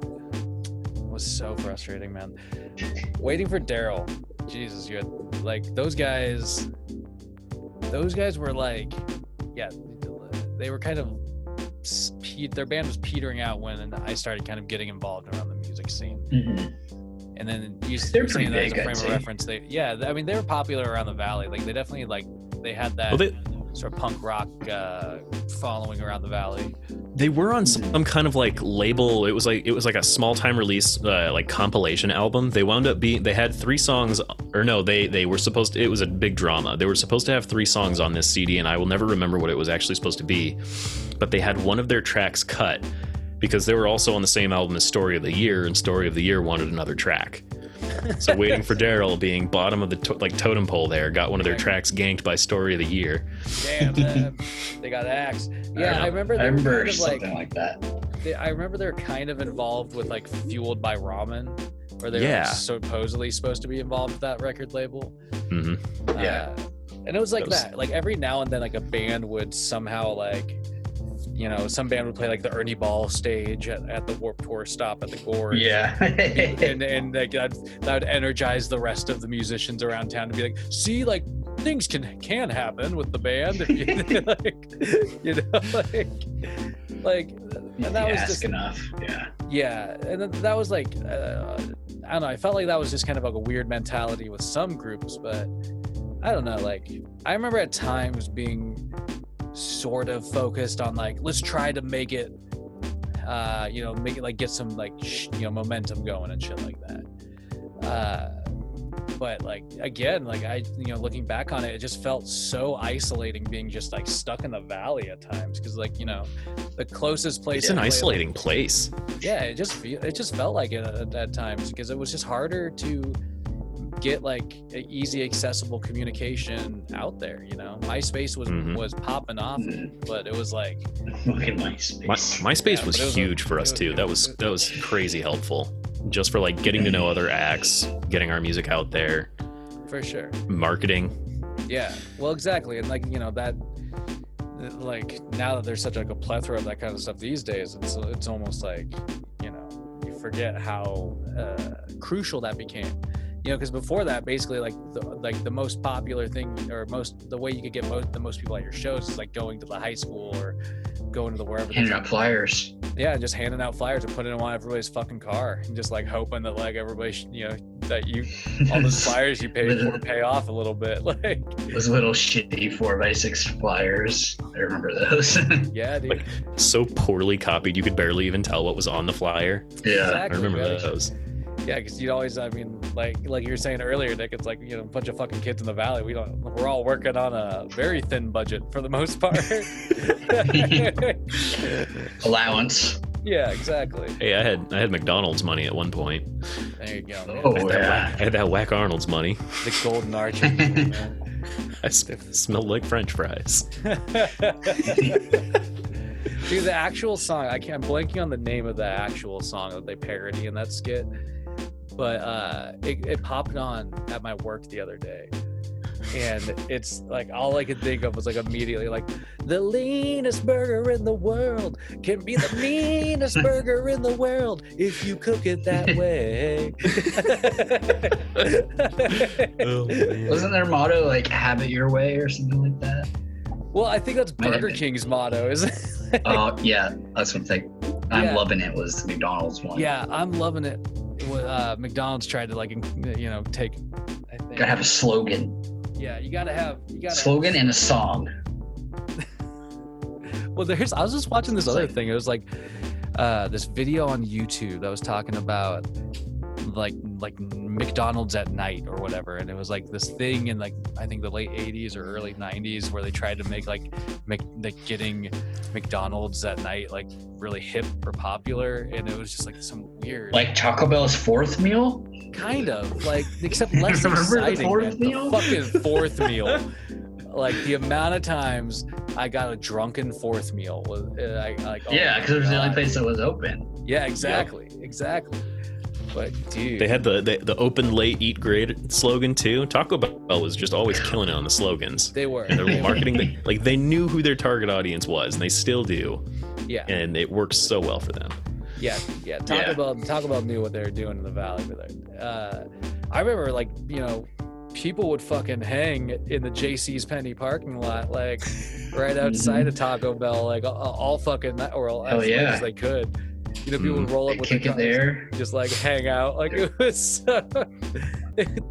was so frustrating, man. Waiting for Daryl. Jesus, you had like those guys. Those guys were like, yeah, they were kind of their band was petering out when I started kind of getting involved around the music scene. Mhm. And then you They're you're saying pretty that as a frame I'd of say. reference. They yeah, I mean they were popular around the valley. Like they definitely like they had that Well, they sort of punk rock uh, following around the valley. they were on some kind of like label. It was like it was like a small time release uh, like compilation album. They wound up being they had three songs or no they they were supposed to, it was a big drama. They were supposed to have three songs on this CD and I will never remember what it was actually supposed to be. But they had one of their tracks cut because they were also on the same album as Story of the Year and Story of the Year wanted another track. So waiting for Daryl being bottom of the to- like totem pole there got one of their tracks ganked by Story of the Year. Damn, man. they got axed. Yeah, know. I remember. I remember kind of something like that. they, I remember they're kind of involved with like fueled by ramen, where they Yeah. were supposedly supposed to be involved with that record label. hmm Yeah. Uh, and it was like That was- that. Like every now and then, like a band would somehow like. You know, some band would play like the Ernie Ball stage at, at the Warped Tour stop at the Gorge. Yeah. and and like that, that would energize the rest of the musicians around town to be like, see, like things can can happen with the band if you like, you know, like, like, and that was just enough. Yeah. yeah, and that was like, uh, I don't know, I felt like that was just kind of like a weird mentality with some groups, but I don't know, like I remember at times being sort of focused on like let's try to make it uh you know make it like get some like sh- you know momentum going and shit like that uh but like again like i you know looking back on it it just felt so isolating being just like stuck in the valley at times because like you know the closest place It's an like, isolating place. yeah it just feel it just felt like it at, at times because it was just harder to get like easy accessible communication out there you know myspace was Mhm. was popping off but it was like Look at my space. MySpace Yeah, was was a- huge for us was- too. That was that was crazy helpful, just for like getting to know other acts, getting our music out there, for sure marketing. yeah well exactly and like you know that like now that there's such like a plethora of that kind of stuff these days it's it's almost like you know you forget how uh, crucial that became you know because before that basically like the like the most popular thing or most the way you could get most the most people at your shows is like going to the high school or going to the wherever Handing out flyers. yeah just handing out flyers and putting them on everybody's fucking car and just like hoping that like everybody sh- you know that you all the flyers you paid for pay off a little bit like Those little shitty four by six flyers. I remember those. yeah dude Like, So poorly copied, you could barely even tell what was on the flyer. yeah. I remember man. those. Yeah, because you'd always, I mean, like like you were saying earlier, Nick, it's like you know, a bunch of fucking kids in the valley. We don't, we're all working on a very thin budget for the most part. Allowance. yeah, exactly. Hey, I had I had McDonald's money at one point. There you go, man. Oh, I had, that yeah. whack, I had that whack Arnold's money. The golden arches. I sm- smelled like French fries. Dude, the actual song, I can't, I'm blanking on the name of the actual song that they parody in that skit, but uh, it, it popped on at my work the other day. and it's like all I could think of was like immediately like the leanest burger in the world can be the meanest burger in the world if you cook it that way. Oh. Wasn't their motto like "Have it your way" or something like that? well, I think that's Burger. King's motto, is it? Oh yeah, that's what I'm thinking. I'm Yeah. loving it. Was McDonald's one? yeah, I'm loving it. Uh, McDonald's tried to like you know take. I think, Gotta have a slogan, yeah, you gotta have you gotta slogan and a song. Well, there's. I was just watching this other thing. It was like uh, this video on YouTube that was talking about like like McDonald's at night or whatever, and it was like this thing in like I think the late '80s or early '90s where they tried to make like make like getting McDonald's at night like really hip or popular, and it was just like some weird Like Taco Bell's fourth meal. kind of like except less Remember the fourth man. meal? The fucking fourth meal. Like the amount of times I got a drunken fourth meal was uh, I, like oh yeah, because it was the only place that was open. Yeah, exactly, exactly. But dude, They had the, the the open late eat great slogan too. Taco Bell was just always killing it on the slogans. they were And they their were. marketing, they, like they knew who their target audience was, and they still do, Yeah, and it works so well for them. yeah, yeah. Taco Yeah. Bell, Taco Bell knew what they were doing in the valley. But uh, I remember, like you know, people would fucking hang in the JC's Penny parking lot, like right outside of Taco Bell, like all, all fucking night, or Mm-hmm. As late yeah. as they could. You know, people would mm. roll up with kick their it there. just like hang out. Like it was,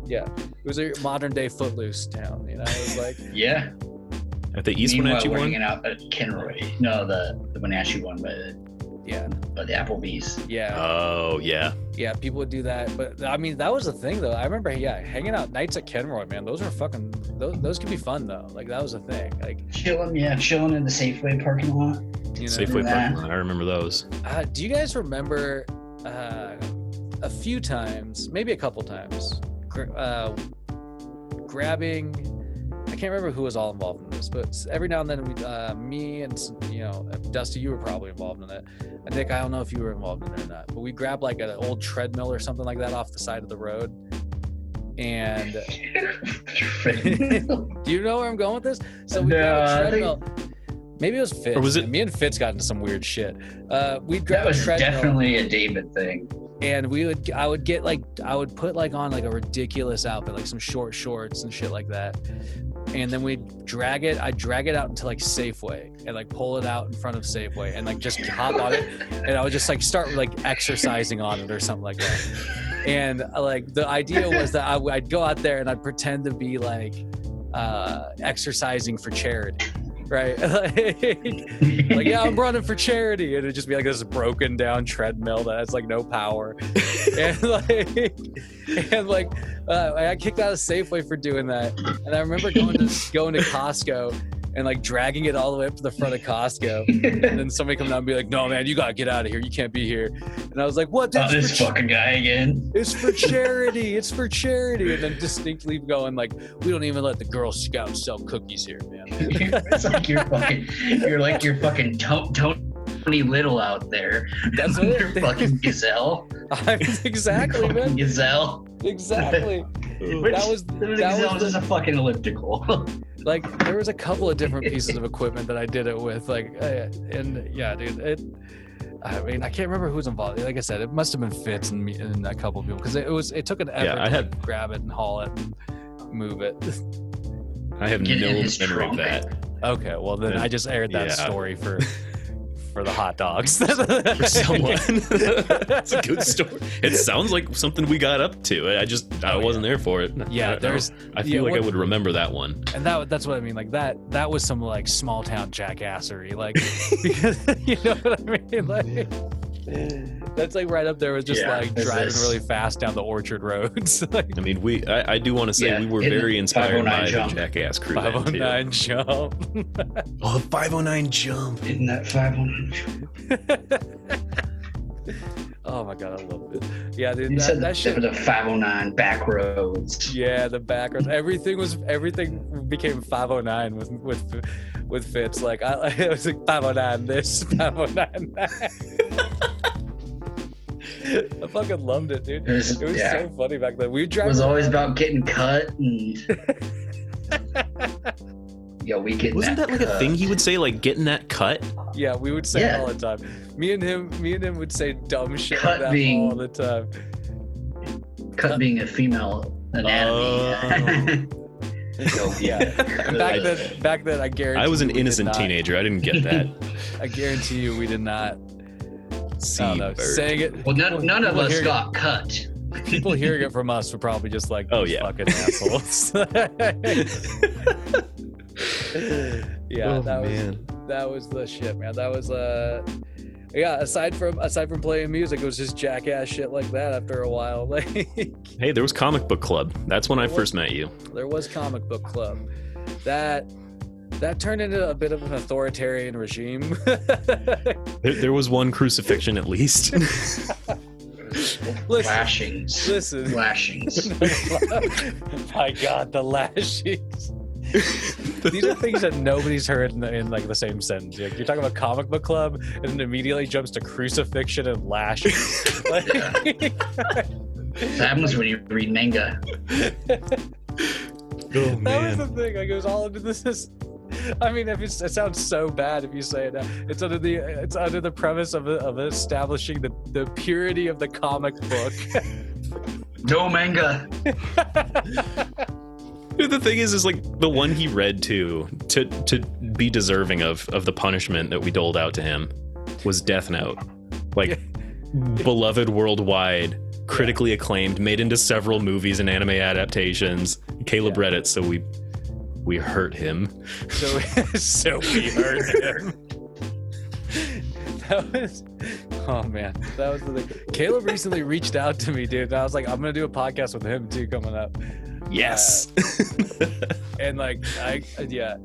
yeah, it was a modern day Footloose town. You know, it was like, Yeah. At the East Meanwhile, Wenatchee we're one, hanging out at Kenroy. No, the the Wenatchee one, but yeah, but the Applebee's. yeah, oh yeah, yeah. People would do that, but I mean, that was the thing though. I remember, yeah, hanging out nights at Kenroy, man. Those were fucking. Those, those could be fun though. Like that was a thing. Like Chilling, yeah, chilling in the Safeway parking lot. you know, Safeway parking lot. I remember those. Uh, do you guys remember uh, a few times, maybe a couple times, uh, grabbing? I can't remember who was all involved in this, but every now and then, we, uh, me and s- you know, Dusty, you were probably involved in it. And Nick, I don't know if you were involved in it or not, but we grabbed like an old treadmill or something like that off the side of the road. And do you know where I'm going with this? So we No, grabbed I a think- Maybe it was Fitz. Or was it- Me and Fitz got into some weird shit. Uh, we that grabbed a was treadmill definitely a David thing. And we would I would get like I would put like on like a ridiculous outfit, like some short shorts and shit like that. And then we'd drag it, I'd drag it out into like Safeway and like pull it out in front of Safeway and like just hop on it. And I would just like start like exercising on it or something like that. And uh, like the idea was that I, would- I'd go out there and I'd pretend to be like uh, exercising for charity. Right, like, like yeah, I'm running for charity, and it'd just be like this broken down treadmill that has like no power, and like, and like, uh, I got kicked out of Safeway for doing that, and I remember going to going to Costco and like dragging it all the way up to the front of Costco, and then somebody come down and be like, "No, man, you gotta get out of here. You can't be here," and I was like, "What? Oh, this fucking guy again. it's for charity. It's for charity," and then distinctly going like, "We don't even let the Girl Scouts sell cookies here, man." it's like you're fucking, you're like you're fucking To- Tony Little out there. That's what You're fucking gazelle. Exactly, Fucking man. Exactly. Exactly. Which, that was that was just a fucking elliptical. Like there was a couple of different pieces of equipment that I did it with, like, uh, and yeah, dude, it. I mean, I can't remember who was involved. Like I said, it must have been Fitz and me and a couple of people because it was. It took an effort Yeah, I to had- like, grab it and haul it and move it. I have Get no memory his of that. Okay, well then Yeah. I just aired that Yeah. story for for the hot dogs. For someone, that's a good story. It sounds like something we got up to. I just I Oh, wasn't there for it. Yeah, I- I, there's- I feel yeah, like I would remember that one. and that that's what I mean. Like that that was some like small town jackassery. Like because you know what I mean. Like that's like right up there with just Yeah, like driving is- really fast down the orchard roads. like I mean, we I, I do want to say Yeah, we were very inspired 509 by the. Oh Jackass crew. 509 jump. Oh, the 509 jump. Isn't that five one? oh my god, I love it. Yeah, dude, You that, said that there shit. was a 509 back roads. Yeah, the background. Everything was everything became 509 with with with Fitz. Like I, I was like 509 this, 509 that. I fucking loved it, dude. It was, It was yeah. so funny back then. We It was always about getting cut and Yo, we get Wasn't that like a thing he would say, like getting that cut? yeah, we would say it Yeah. all the time. Me and him, me and him would say dumb shit Cut like that being- all the time. cut being a female anatomy. Oh. Yo, Yeah. Back then, back then, I guarantee. I was an you we did innocent teenager. I didn't get that. I guarantee you, we did not. See, I don't bird. Saying it. Well, none, none of us hearing- got cut. People hearing it from us were probably just like, Oh, yeah. fucking assholes." yeah, Oh, that was man. that was the shit, man. That was uh yeah, aside from aside from playing music, it was just jackass shit like that after a while. Like Hey, there was comic book club. That's when I first met you. there was comic book club. That that turned into a bit of an authoritarian regime. There, there was one crucifixion at least. listen, Lashings. listen. Lashings. My God, the lashings. These are things that nobody's heard in, the, in like the same sentence. Like, you're talking about comic book club, and it immediately jumps to crucifixion and lashing. Like- What happens when you read manga? Oh that was the thing. Like it was all into this. This- I mean, if it's, it sounds so bad if you say it now. It's under the it's under the premise of of establishing the the purity of the comic book. No manga. The thing is, is like the one he read to to to be deserving of of the punishment that we doled out to him was Death Note, like beloved worldwide, critically acclaimed, made into several movies and anime adaptations. Caleb Yeah. read it, so we we hurt him. so so we hurt him. That was oh man, that was the thing. Caleb recently reached out to me, dude. And I was like, I'm gonna do a podcast with him too coming up. Yes, uh, And like, I yeah,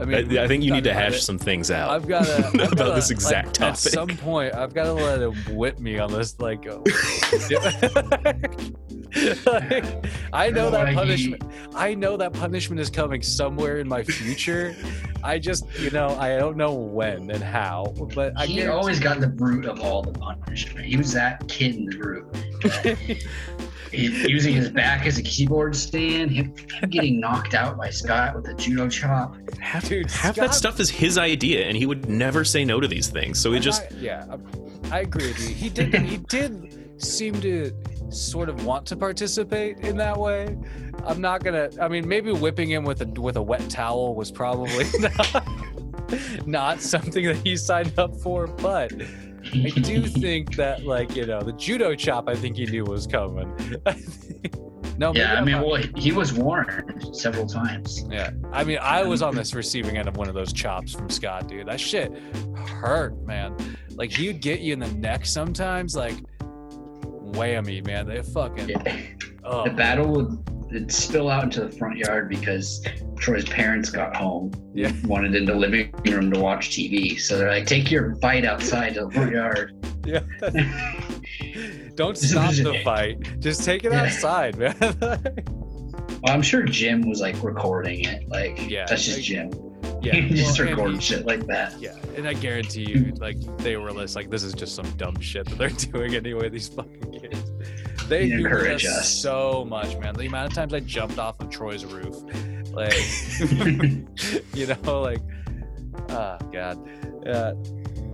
I I, mean, I think you need to hash it. some things out. I've got to About this exact At topic. At some point, I've got to let him whip me on this. Like, like, I know that punishment. I know that punishment is coming somewhere in my future. I just, you know, I don't know when and how, but I he always got the root of all the punishment. He was that kid in the root. He, using his back as a keyboard stand, him, him getting knocked out by Scott with a judo chop. half Dude, half Scott- that stuff is his idea, and he would never say no to these things. So he just not- yeah, I'm- I agree with you. He did. He did seem to sort of want to participate in that way. I'm not gonna. I mean, maybe whipping him with a with a wet towel was probably not, not something that he signed up for. But I do think that, like you know, the judo chop. I think he knew was coming. no, Yeah, I mean, not- well, he was warned several times. yeah, I mean, I was on this receiving end of one of those chops from Scott, dude. That shit hurt, man. Like he'd get you in the neck sometimes, like whammy, man. They fucking. Oh, The battle would it'd spill out into the front yard because Troy's parents got home. Yeah. Wanted in the living room to watch TV. So they're like, take your fight outside to the front yard. yeah. Don't stop the fight. Just take it Yeah. outside, man. Well, I'm sure Jim was like recording it. Like, Yeah, that's just like- Jim. yeah, he just well, and he- shit like that. Yeah, and I guarantee you, like they were less like this is just some dumb shit that they're doing anyway. These fucking kids, they You encourage us so much, man. The amount of times I jumped off of Troy's roof, like you know, like oh god, yeah,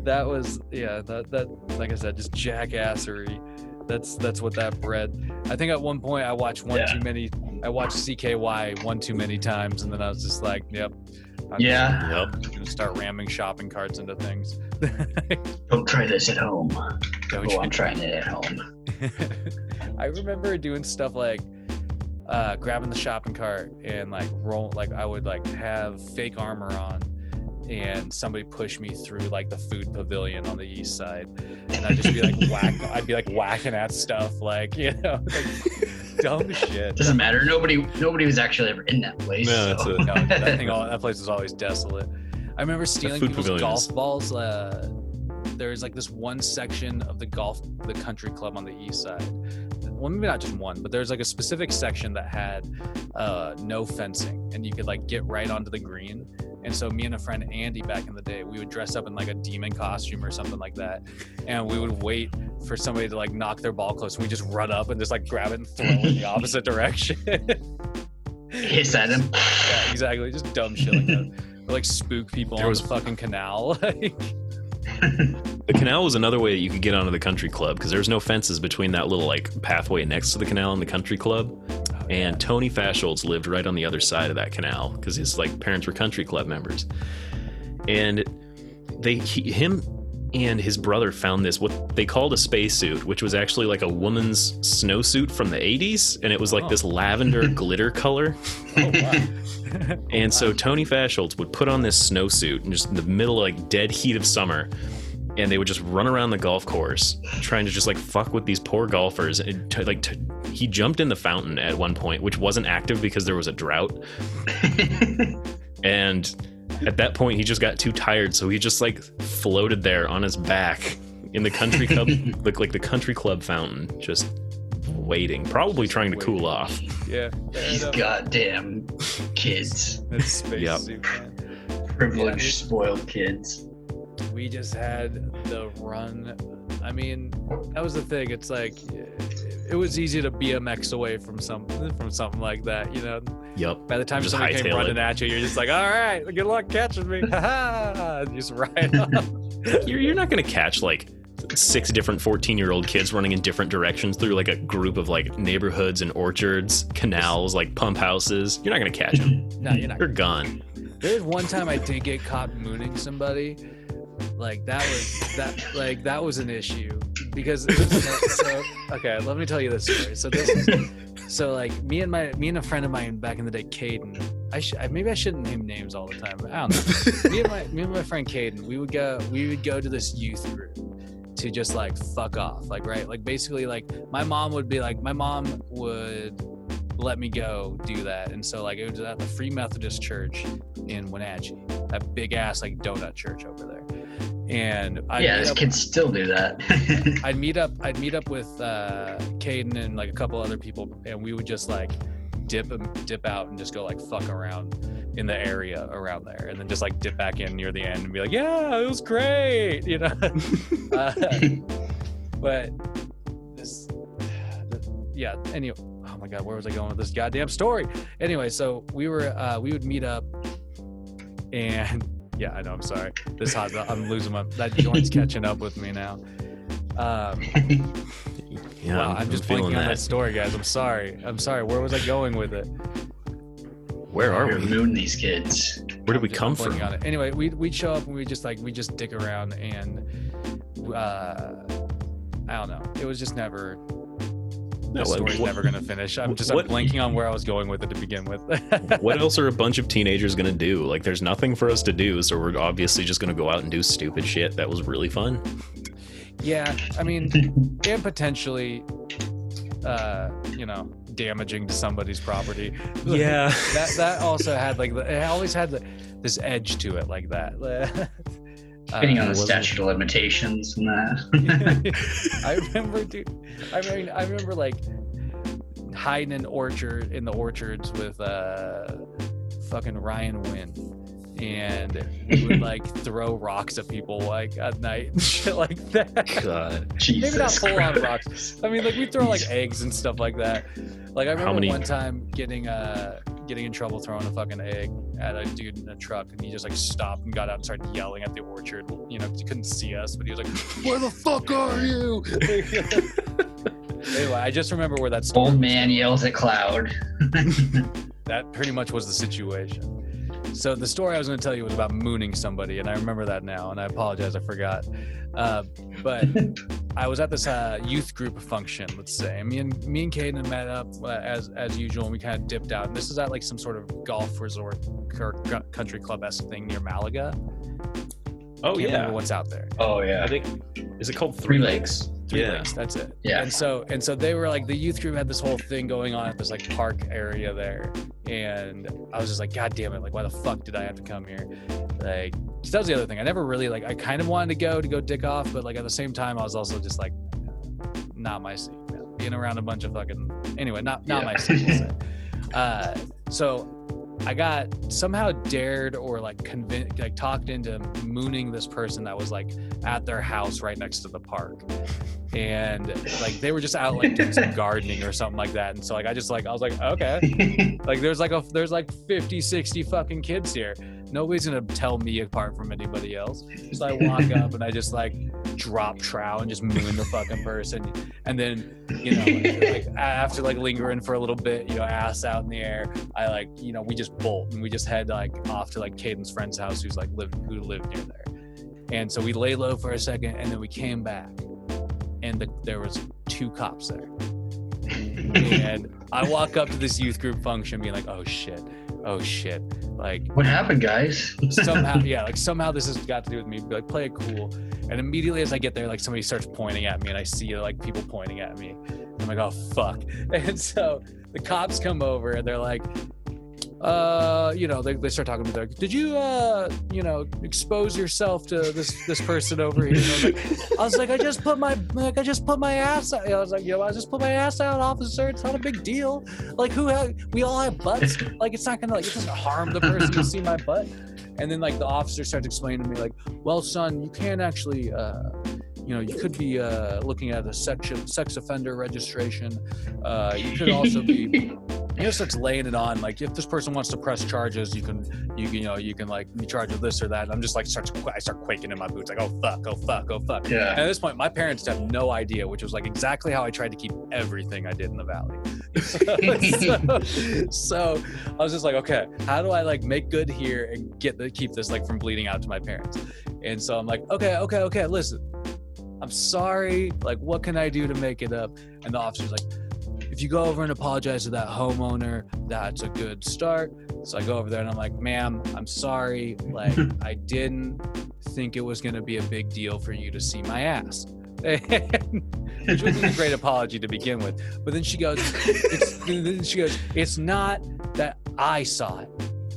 that was yeah, that that like I said, just jackassery. That's that's what that bred. I think at one point I watched one Yeah. too many. I watched CKY one too many times, and then I was just like, yep. I'm Yeah. yep. just gonna start ramming shopping carts into things. Don't try this at home. Don't Oh? I'm trying it at home. I remember doing stuff like uh, grabbing the shopping cart and like roll, like I would like have fake armor on, and somebody push me through like the food pavilion on the east side, and I'd just be like whack, I'd be like whacking at stuff, like you know, like dumb shit. Doesn't matter. Nobody, nobody was actually ever in that place. No, that's so- it. No, that thing, all, that place was always desolate. I remember stealing food people's pavilion golf balls. Uh, there's like this one section of the golf, the country club on the east side. Well, maybe not just one, but there's like a specific section that had uh, no fencing, and you could like get right onto the green. And so me and a friend Andy back in the day, we would dress up in like a demon costume or something like that, and we would wait for somebody to like knock their ball close, and we just run up and just like grab it and throw it in the opposite direction. Hiss at him. Yeah, exactly. Just dumb shit like that. Or like spook people There on was- the fucking canal. Like, The canal was another way that you could get onto the country club because there's no fences between that little like pathway next to the canal and the country club. And Tony Fascholz lived right on the other side of that canal because his like parents were country club members. And they he, him and his brother found this what they called a spacesuit, which was actually like a woman's snowsuit from the 80s, and it was like Oh. this lavender glitter color. oh, wow. Oh, and so Tony Fascholz would put on this snowsuit and just in the middle of like dead heat of summer, and they would just run around the golf course trying to just like fuck with these poor golfers. And t- like t- he jumped in the fountain at one point, which wasn't active because there was a drought. And at that point, he just got too tired, so he just like floated there on his back in the country club, like like the country club fountain, just waiting, probably trying to cool off. yeah. fair These goddamn kids. That's space Yep. suit. Privileged, Yeah. spoiled kids. we just had the run. I mean, that was the thing. It's like it was easy to BMX away from some from something like that. You know, Yep. by the time Just somebody came running it. at you, you're just like, all right, good luck catching me. Ha ha! Just right up. You're, you're not going to catch like six different 14 year old kids running in different directions through like a group of like neighborhoods and orchards, canals, like pump houses. You're not going to catch them. No, you're not. You're gone. There's one time I did get caught mooning somebody. Like that was that like that was an issue because so okay, let me tell you this story. So this is so like me and my me and a friend of mine back in the day, Caden. I should maybe I shouldn't name names all the time. But I don't know. me and my me and my friend Caden, we would go we would go to this youth group to just like fuck off, like right, like basically like my mom would be like my mom would let me go do that, and so like it was at the Free Methodist Church in Wenatchee, that big ass like donut church over there, and I yeah, these kids still do that. I'd meet up. I'd meet up with uh, Caden and like a couple other people, and we would just like dip dip out and just go like fuck around in the area around there, and then just like dip back in near the end and be like, "Yeah, it was great," you know. uh, but this, yeah. Anyway, oh my god, where was I going with this goddamn story? Anyway, so we were uh, we would meet up, and yeah, I know. I'm sorry. This hot. I'm losing my that joint's catching up with me now. Um, Yeah, wow, I'm, I'm just feeling blanking on that that. story, guys. I'm sorry. I'm sorry. Where was I going with it? Where are You're we? mooning these kids. Where did we come from? On it. Anyway, we we show up and we just like we just dick around and uh, I don't know. It was just never. No, The like, story's what- never gonna finish. I'm just what- I'm blanking on where I was going with it to begin with. what else are a bunch of teenagers gonna do? Like, there's nothing for us to do, so we're obviously just gonna go out and do stupid shit. That was really fun. Yeah, I mean, and potentially, uh, you know, damaging to somebody's property. Yeah. that that also had like it always had the, this edge to it like that. Depending Uh, on the wasn't- statute of limitations and that. I remember, dude. I mean, I remember like hiding in orchard in the orchards with uh, fucking Ryan Wynn, and we would like throw rocks at people like at night and shit like that. God. Jesus Maybe not full on Christ. rocks. I mean, like we throw like eggs and stuff like that. Like I remember many- one time getting uh getting in trouble throwing a fucking egg at a dude in a truck, and he just like stopped and got out and started yelling at the orchard. You know, he couldn't see us, but he was like, "Where the fuck are you?" anyway, I just remember where that. Old man yells at cloud. That pretty much was the situation. So the story I was going to tell you was about mooning somebody, and I remember that now, and I apologize, I forgot. Uh, but I was at this uh, youth group function, let's say. Me and me and Caden met up uh, as as usual, and we kind of dipped out. And this is at like some sort of golf resort, cur- cu- country club esque thing near Malaga. Oh Can't yeah. what's out there. Oh yeah. I think is it called Three Three Lakes. Three Yeah. Lakes, that's it. Yeah. And so and so they were like the youth group had this whole thing going on at this like park area there, and I was just like, God damn it! Like, why the fuck did I have to come here? Like, 'cause that was the other thing. I never really like. I kind of wanted to go to go dick off, but like at the same time, I was also just like, not my scene. man. Being around a bunch of fucking anyway, not not Yeah. my scene. we'll say. Uh, so I got somehow dared or like convinced, like talked into mooning this person that was like at their house right next to the park. And like they were just out like doing some gardening or something like that and so like i just like i was like okay. Like there's like a there's like 50 60 fucking kids here. Nobody's gonna tell me apart from anybody else. So i walk up and i just like drop trow and just moon the fucking person. And then you know like after like lingering for a little bit you know ass out in the air i like you know we just bolt and we just head like off to like caden's friend's house who's like live who lived near there. And so we lay low for a second and then we came back and the, there was two cops there. And i walk up to this youth group function being like oh shit. Oh shit. Like what happened, guys? somehow yeah like somehow this has got to do with me. Like play it cool. And immediately as i get there like somebody starts pointing at me and i see like people pointing at me. I'm like oh fuck. And so the cops come over and they're like uh you know they, they start talking to like did you uh you know expose yourself to this this person over here? I, was like, I was like i just put my like i just put my ass out i was like yo i just put my ass out officer. It's not a big deal. Like who ha- we all have butts. Like it's not gonna like it doesn't harm the person to see my butt. And then like the officer starts explaining to me like well son you can't actually uh you know you could be uh looking at a sex sex offender registration. Uh you could also be you know starts laying it on like if this person wants to press charges you can you can you know you can like be charged with this or that. And i'm just like starts i start quaking in my boots like oh fuck oh fuck oh fuck. And Yeah. at this point my parents have no idea which was like exactly how i tried to keep everything i did in the valley. So, so i was just like okay how do i like make good here and get the keep this like from bleeding out to my parents? And so i'm like okay okay okay listen i'm sorry like what can i do to make it up? And the officer's like if you go over and apologize to that homeowner, that's a good start. So I go over there and I'm like, ma'am, I'm sorry. Like, I didn't think it was going to be a big deal for you to see my ass. Which wasn't a great apology to begin with. But then she goes, it's, then she goes, it's not that I saw it.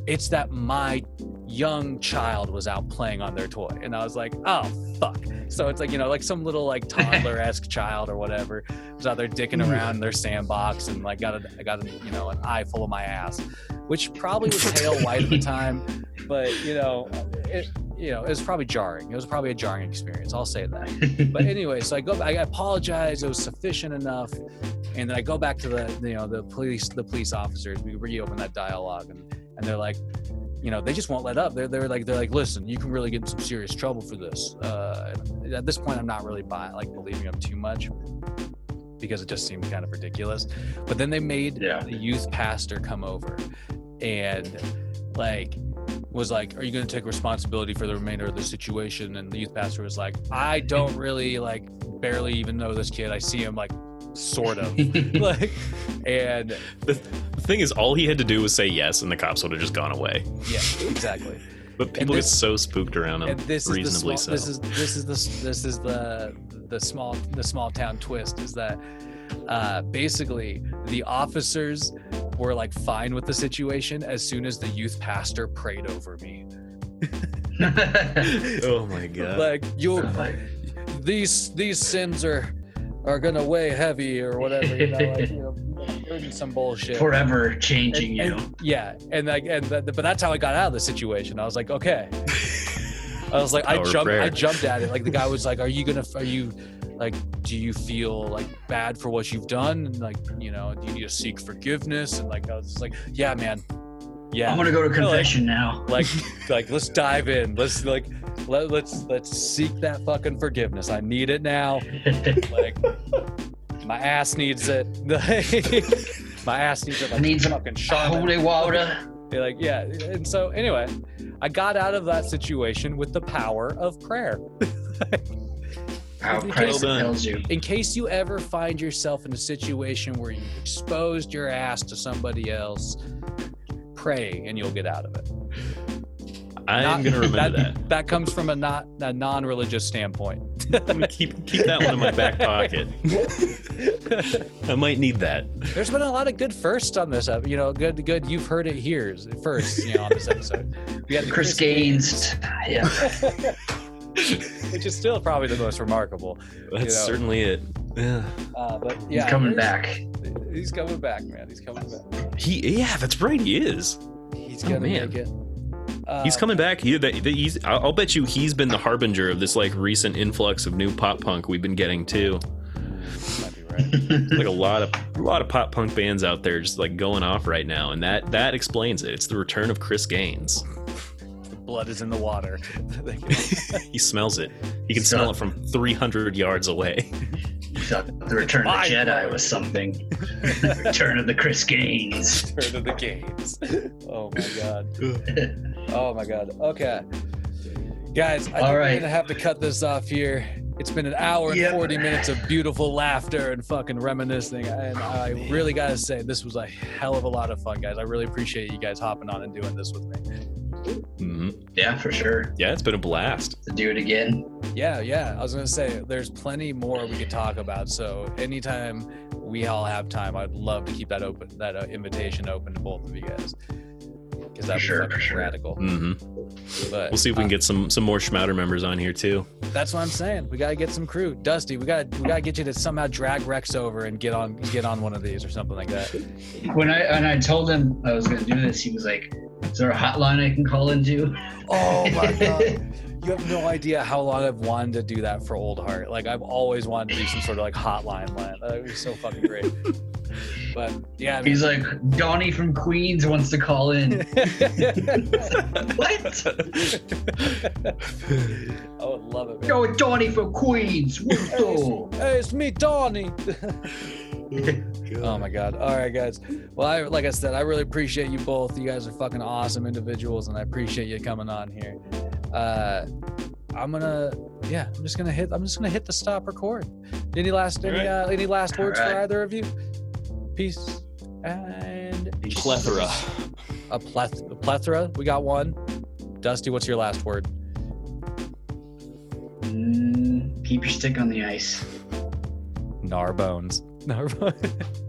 It's that my young child was out playing on their toy. And I was like, oh, fuck. So it's like, you know, like some little like toddler esque child or whatever was out there dicking around in their sandbox and like got a, I got a, you know, an eye full of my ass, which probably was pale white at the time. But, you know, it, you know, it was probably jarring. It was probably a jarring experience. I'll say that. But anyway, so I go, I apologize. It was sufficient enough. And then I go back to the, you know, the police, the police officers. We reopen that dialogue and, and they're like, you know, they just won't let up. They're, they're like, they're like, listen, you can really get in some serious trouble for this. Uh, at this point, I'm not really by like believing them too much because it just seemed kind of ridiculous. But then they made Yeah. the youth pastor come over and like was like, "Are you going to take responsibility for the remainder of the situation?" And the youth pastor was like, "I don't really like barely even know this kid. I see him like sort of like and The, the thing is, all he had to do was say yes, and the cops would have just gone away. yeah, exactly. But people this- get so spooked around him, and this is the reasonably small, so. this is this is the this is the the small the small town twist is that uh, basically the officers were like fine with the situation as soon as the youth pastor prayed over me. oh my god! Like you, these these sins are are gonna weigh heavy or whatever. You know, like, you know burden some bullshit. Forever changing And- you. and- yeah, and like, and th- but that's how I got out of the situation. I was like, okay. I was like, I Power of jumped, I jumped at it. Like the guy was like, "Are you gonna? Are you like? Do you feel like bad for what you've done? And like, you know, do you need to seek forgiveness?" And like, I was just like, "Yeah, man, yeah." I'm gonna go to confession now. like, like, let's dive in. Let's like, let, let's let's seek that fucking forgiveness. I need it now. Like, my ass needs it. my ass needs it. Like Needs some fucking Charlotte. Holy water. They're like, yeah. And so, anyway, I got out of that situation with the power of prayer. How Well Christ done. tells you. In case you ever find yourself in a situation where you exposed your ass to somebody else, pray and you'll get out of it. I Not- am gonna remember that. that. That comes from a not a non-religious standpoint. I'm keep keep that one in my back pocket. I might need that. There's been a lot of good firsts on this. ep- You know, good, good. You've heard it here first. You know, on this episode. We had the Chris Gaines. Yeah. which is still probably the most remarkable. That's know. certainly it. Yeah. Uh, but yeah, He's coming there's- back. He's coming back, man. He's coming back. He yeah, that's right. He is. He's Oh, gonna man. make it. Uh, He's coming back. He, that, that he's. I'll, I'll bet you he's been the harbinger of this like recent influx of new pop punk we've been getting too. like a lot of a lot of pop punk bands out there just like going off right now, and that that explains it. It's the return of Chris Gaines. Blood is in the water. he smells it. He can So- smell it from 300 yards away. You thought the Return of the Jedi Lord. was something. Return of the Chris Gaines. Turn of the games. Oh my god. Oh my god. Okay. Guys, I think All we're gonna have to cut this off here. It's been an hour and Yep. 40 minutes of beautiful laughter and fucking reminiscing. And oh, I really gotta say, this was a hell of a lot of fun, guys. I really appreciate you guys hopping on and doing this with me. Mhm. Yeah, for sure. Yeah, it's been a blast. To do it again. Yeah, yeah. I was gonna say there's plenty more we could talk about. So anytime we all have time, I'd love to keep that open, that uh, invitation open to both of you guys. Because that'd sure, be for fucking sure. radical. hmm But We'll see if we uh, can get some some more Schmouder members on here too. That's what I'm saying. We gotta get some crew. Dusty, we gotta we gotta get you to somehow drag Rex over and get on get on one of these or something like that. When I and I told him I was going to do this, he was like, "Is there a hotline I can call into?" Oh my god. You have no idea how long I've wanted to do that for Old Heart. Like I've always wanted to do some sort of like hotline line. That would be so fucking great. But yeah, I mean, He's like, "Donnie from Queens wants to call in." what? I would love it. Man. Yo, Donnie from Queens. Hey, it's, hey, it's me, Donnie. the? Oh my god. All right, guys. Well, I like I said, I really appreciate you both. You guys are fucking awesome individuals, and I appreciate you coming on here. Uh, I'm gonna, yeah, I'm just gonna hit. I'm just gonna hit the stop record. Any last, any, All right. uh, any last All words right. for either of you? Peace and Plethora. a, pleth- a plethora. We got one. Dusty, what's your last word? Mm, keep your stick on the ice. Narbones. Narbones.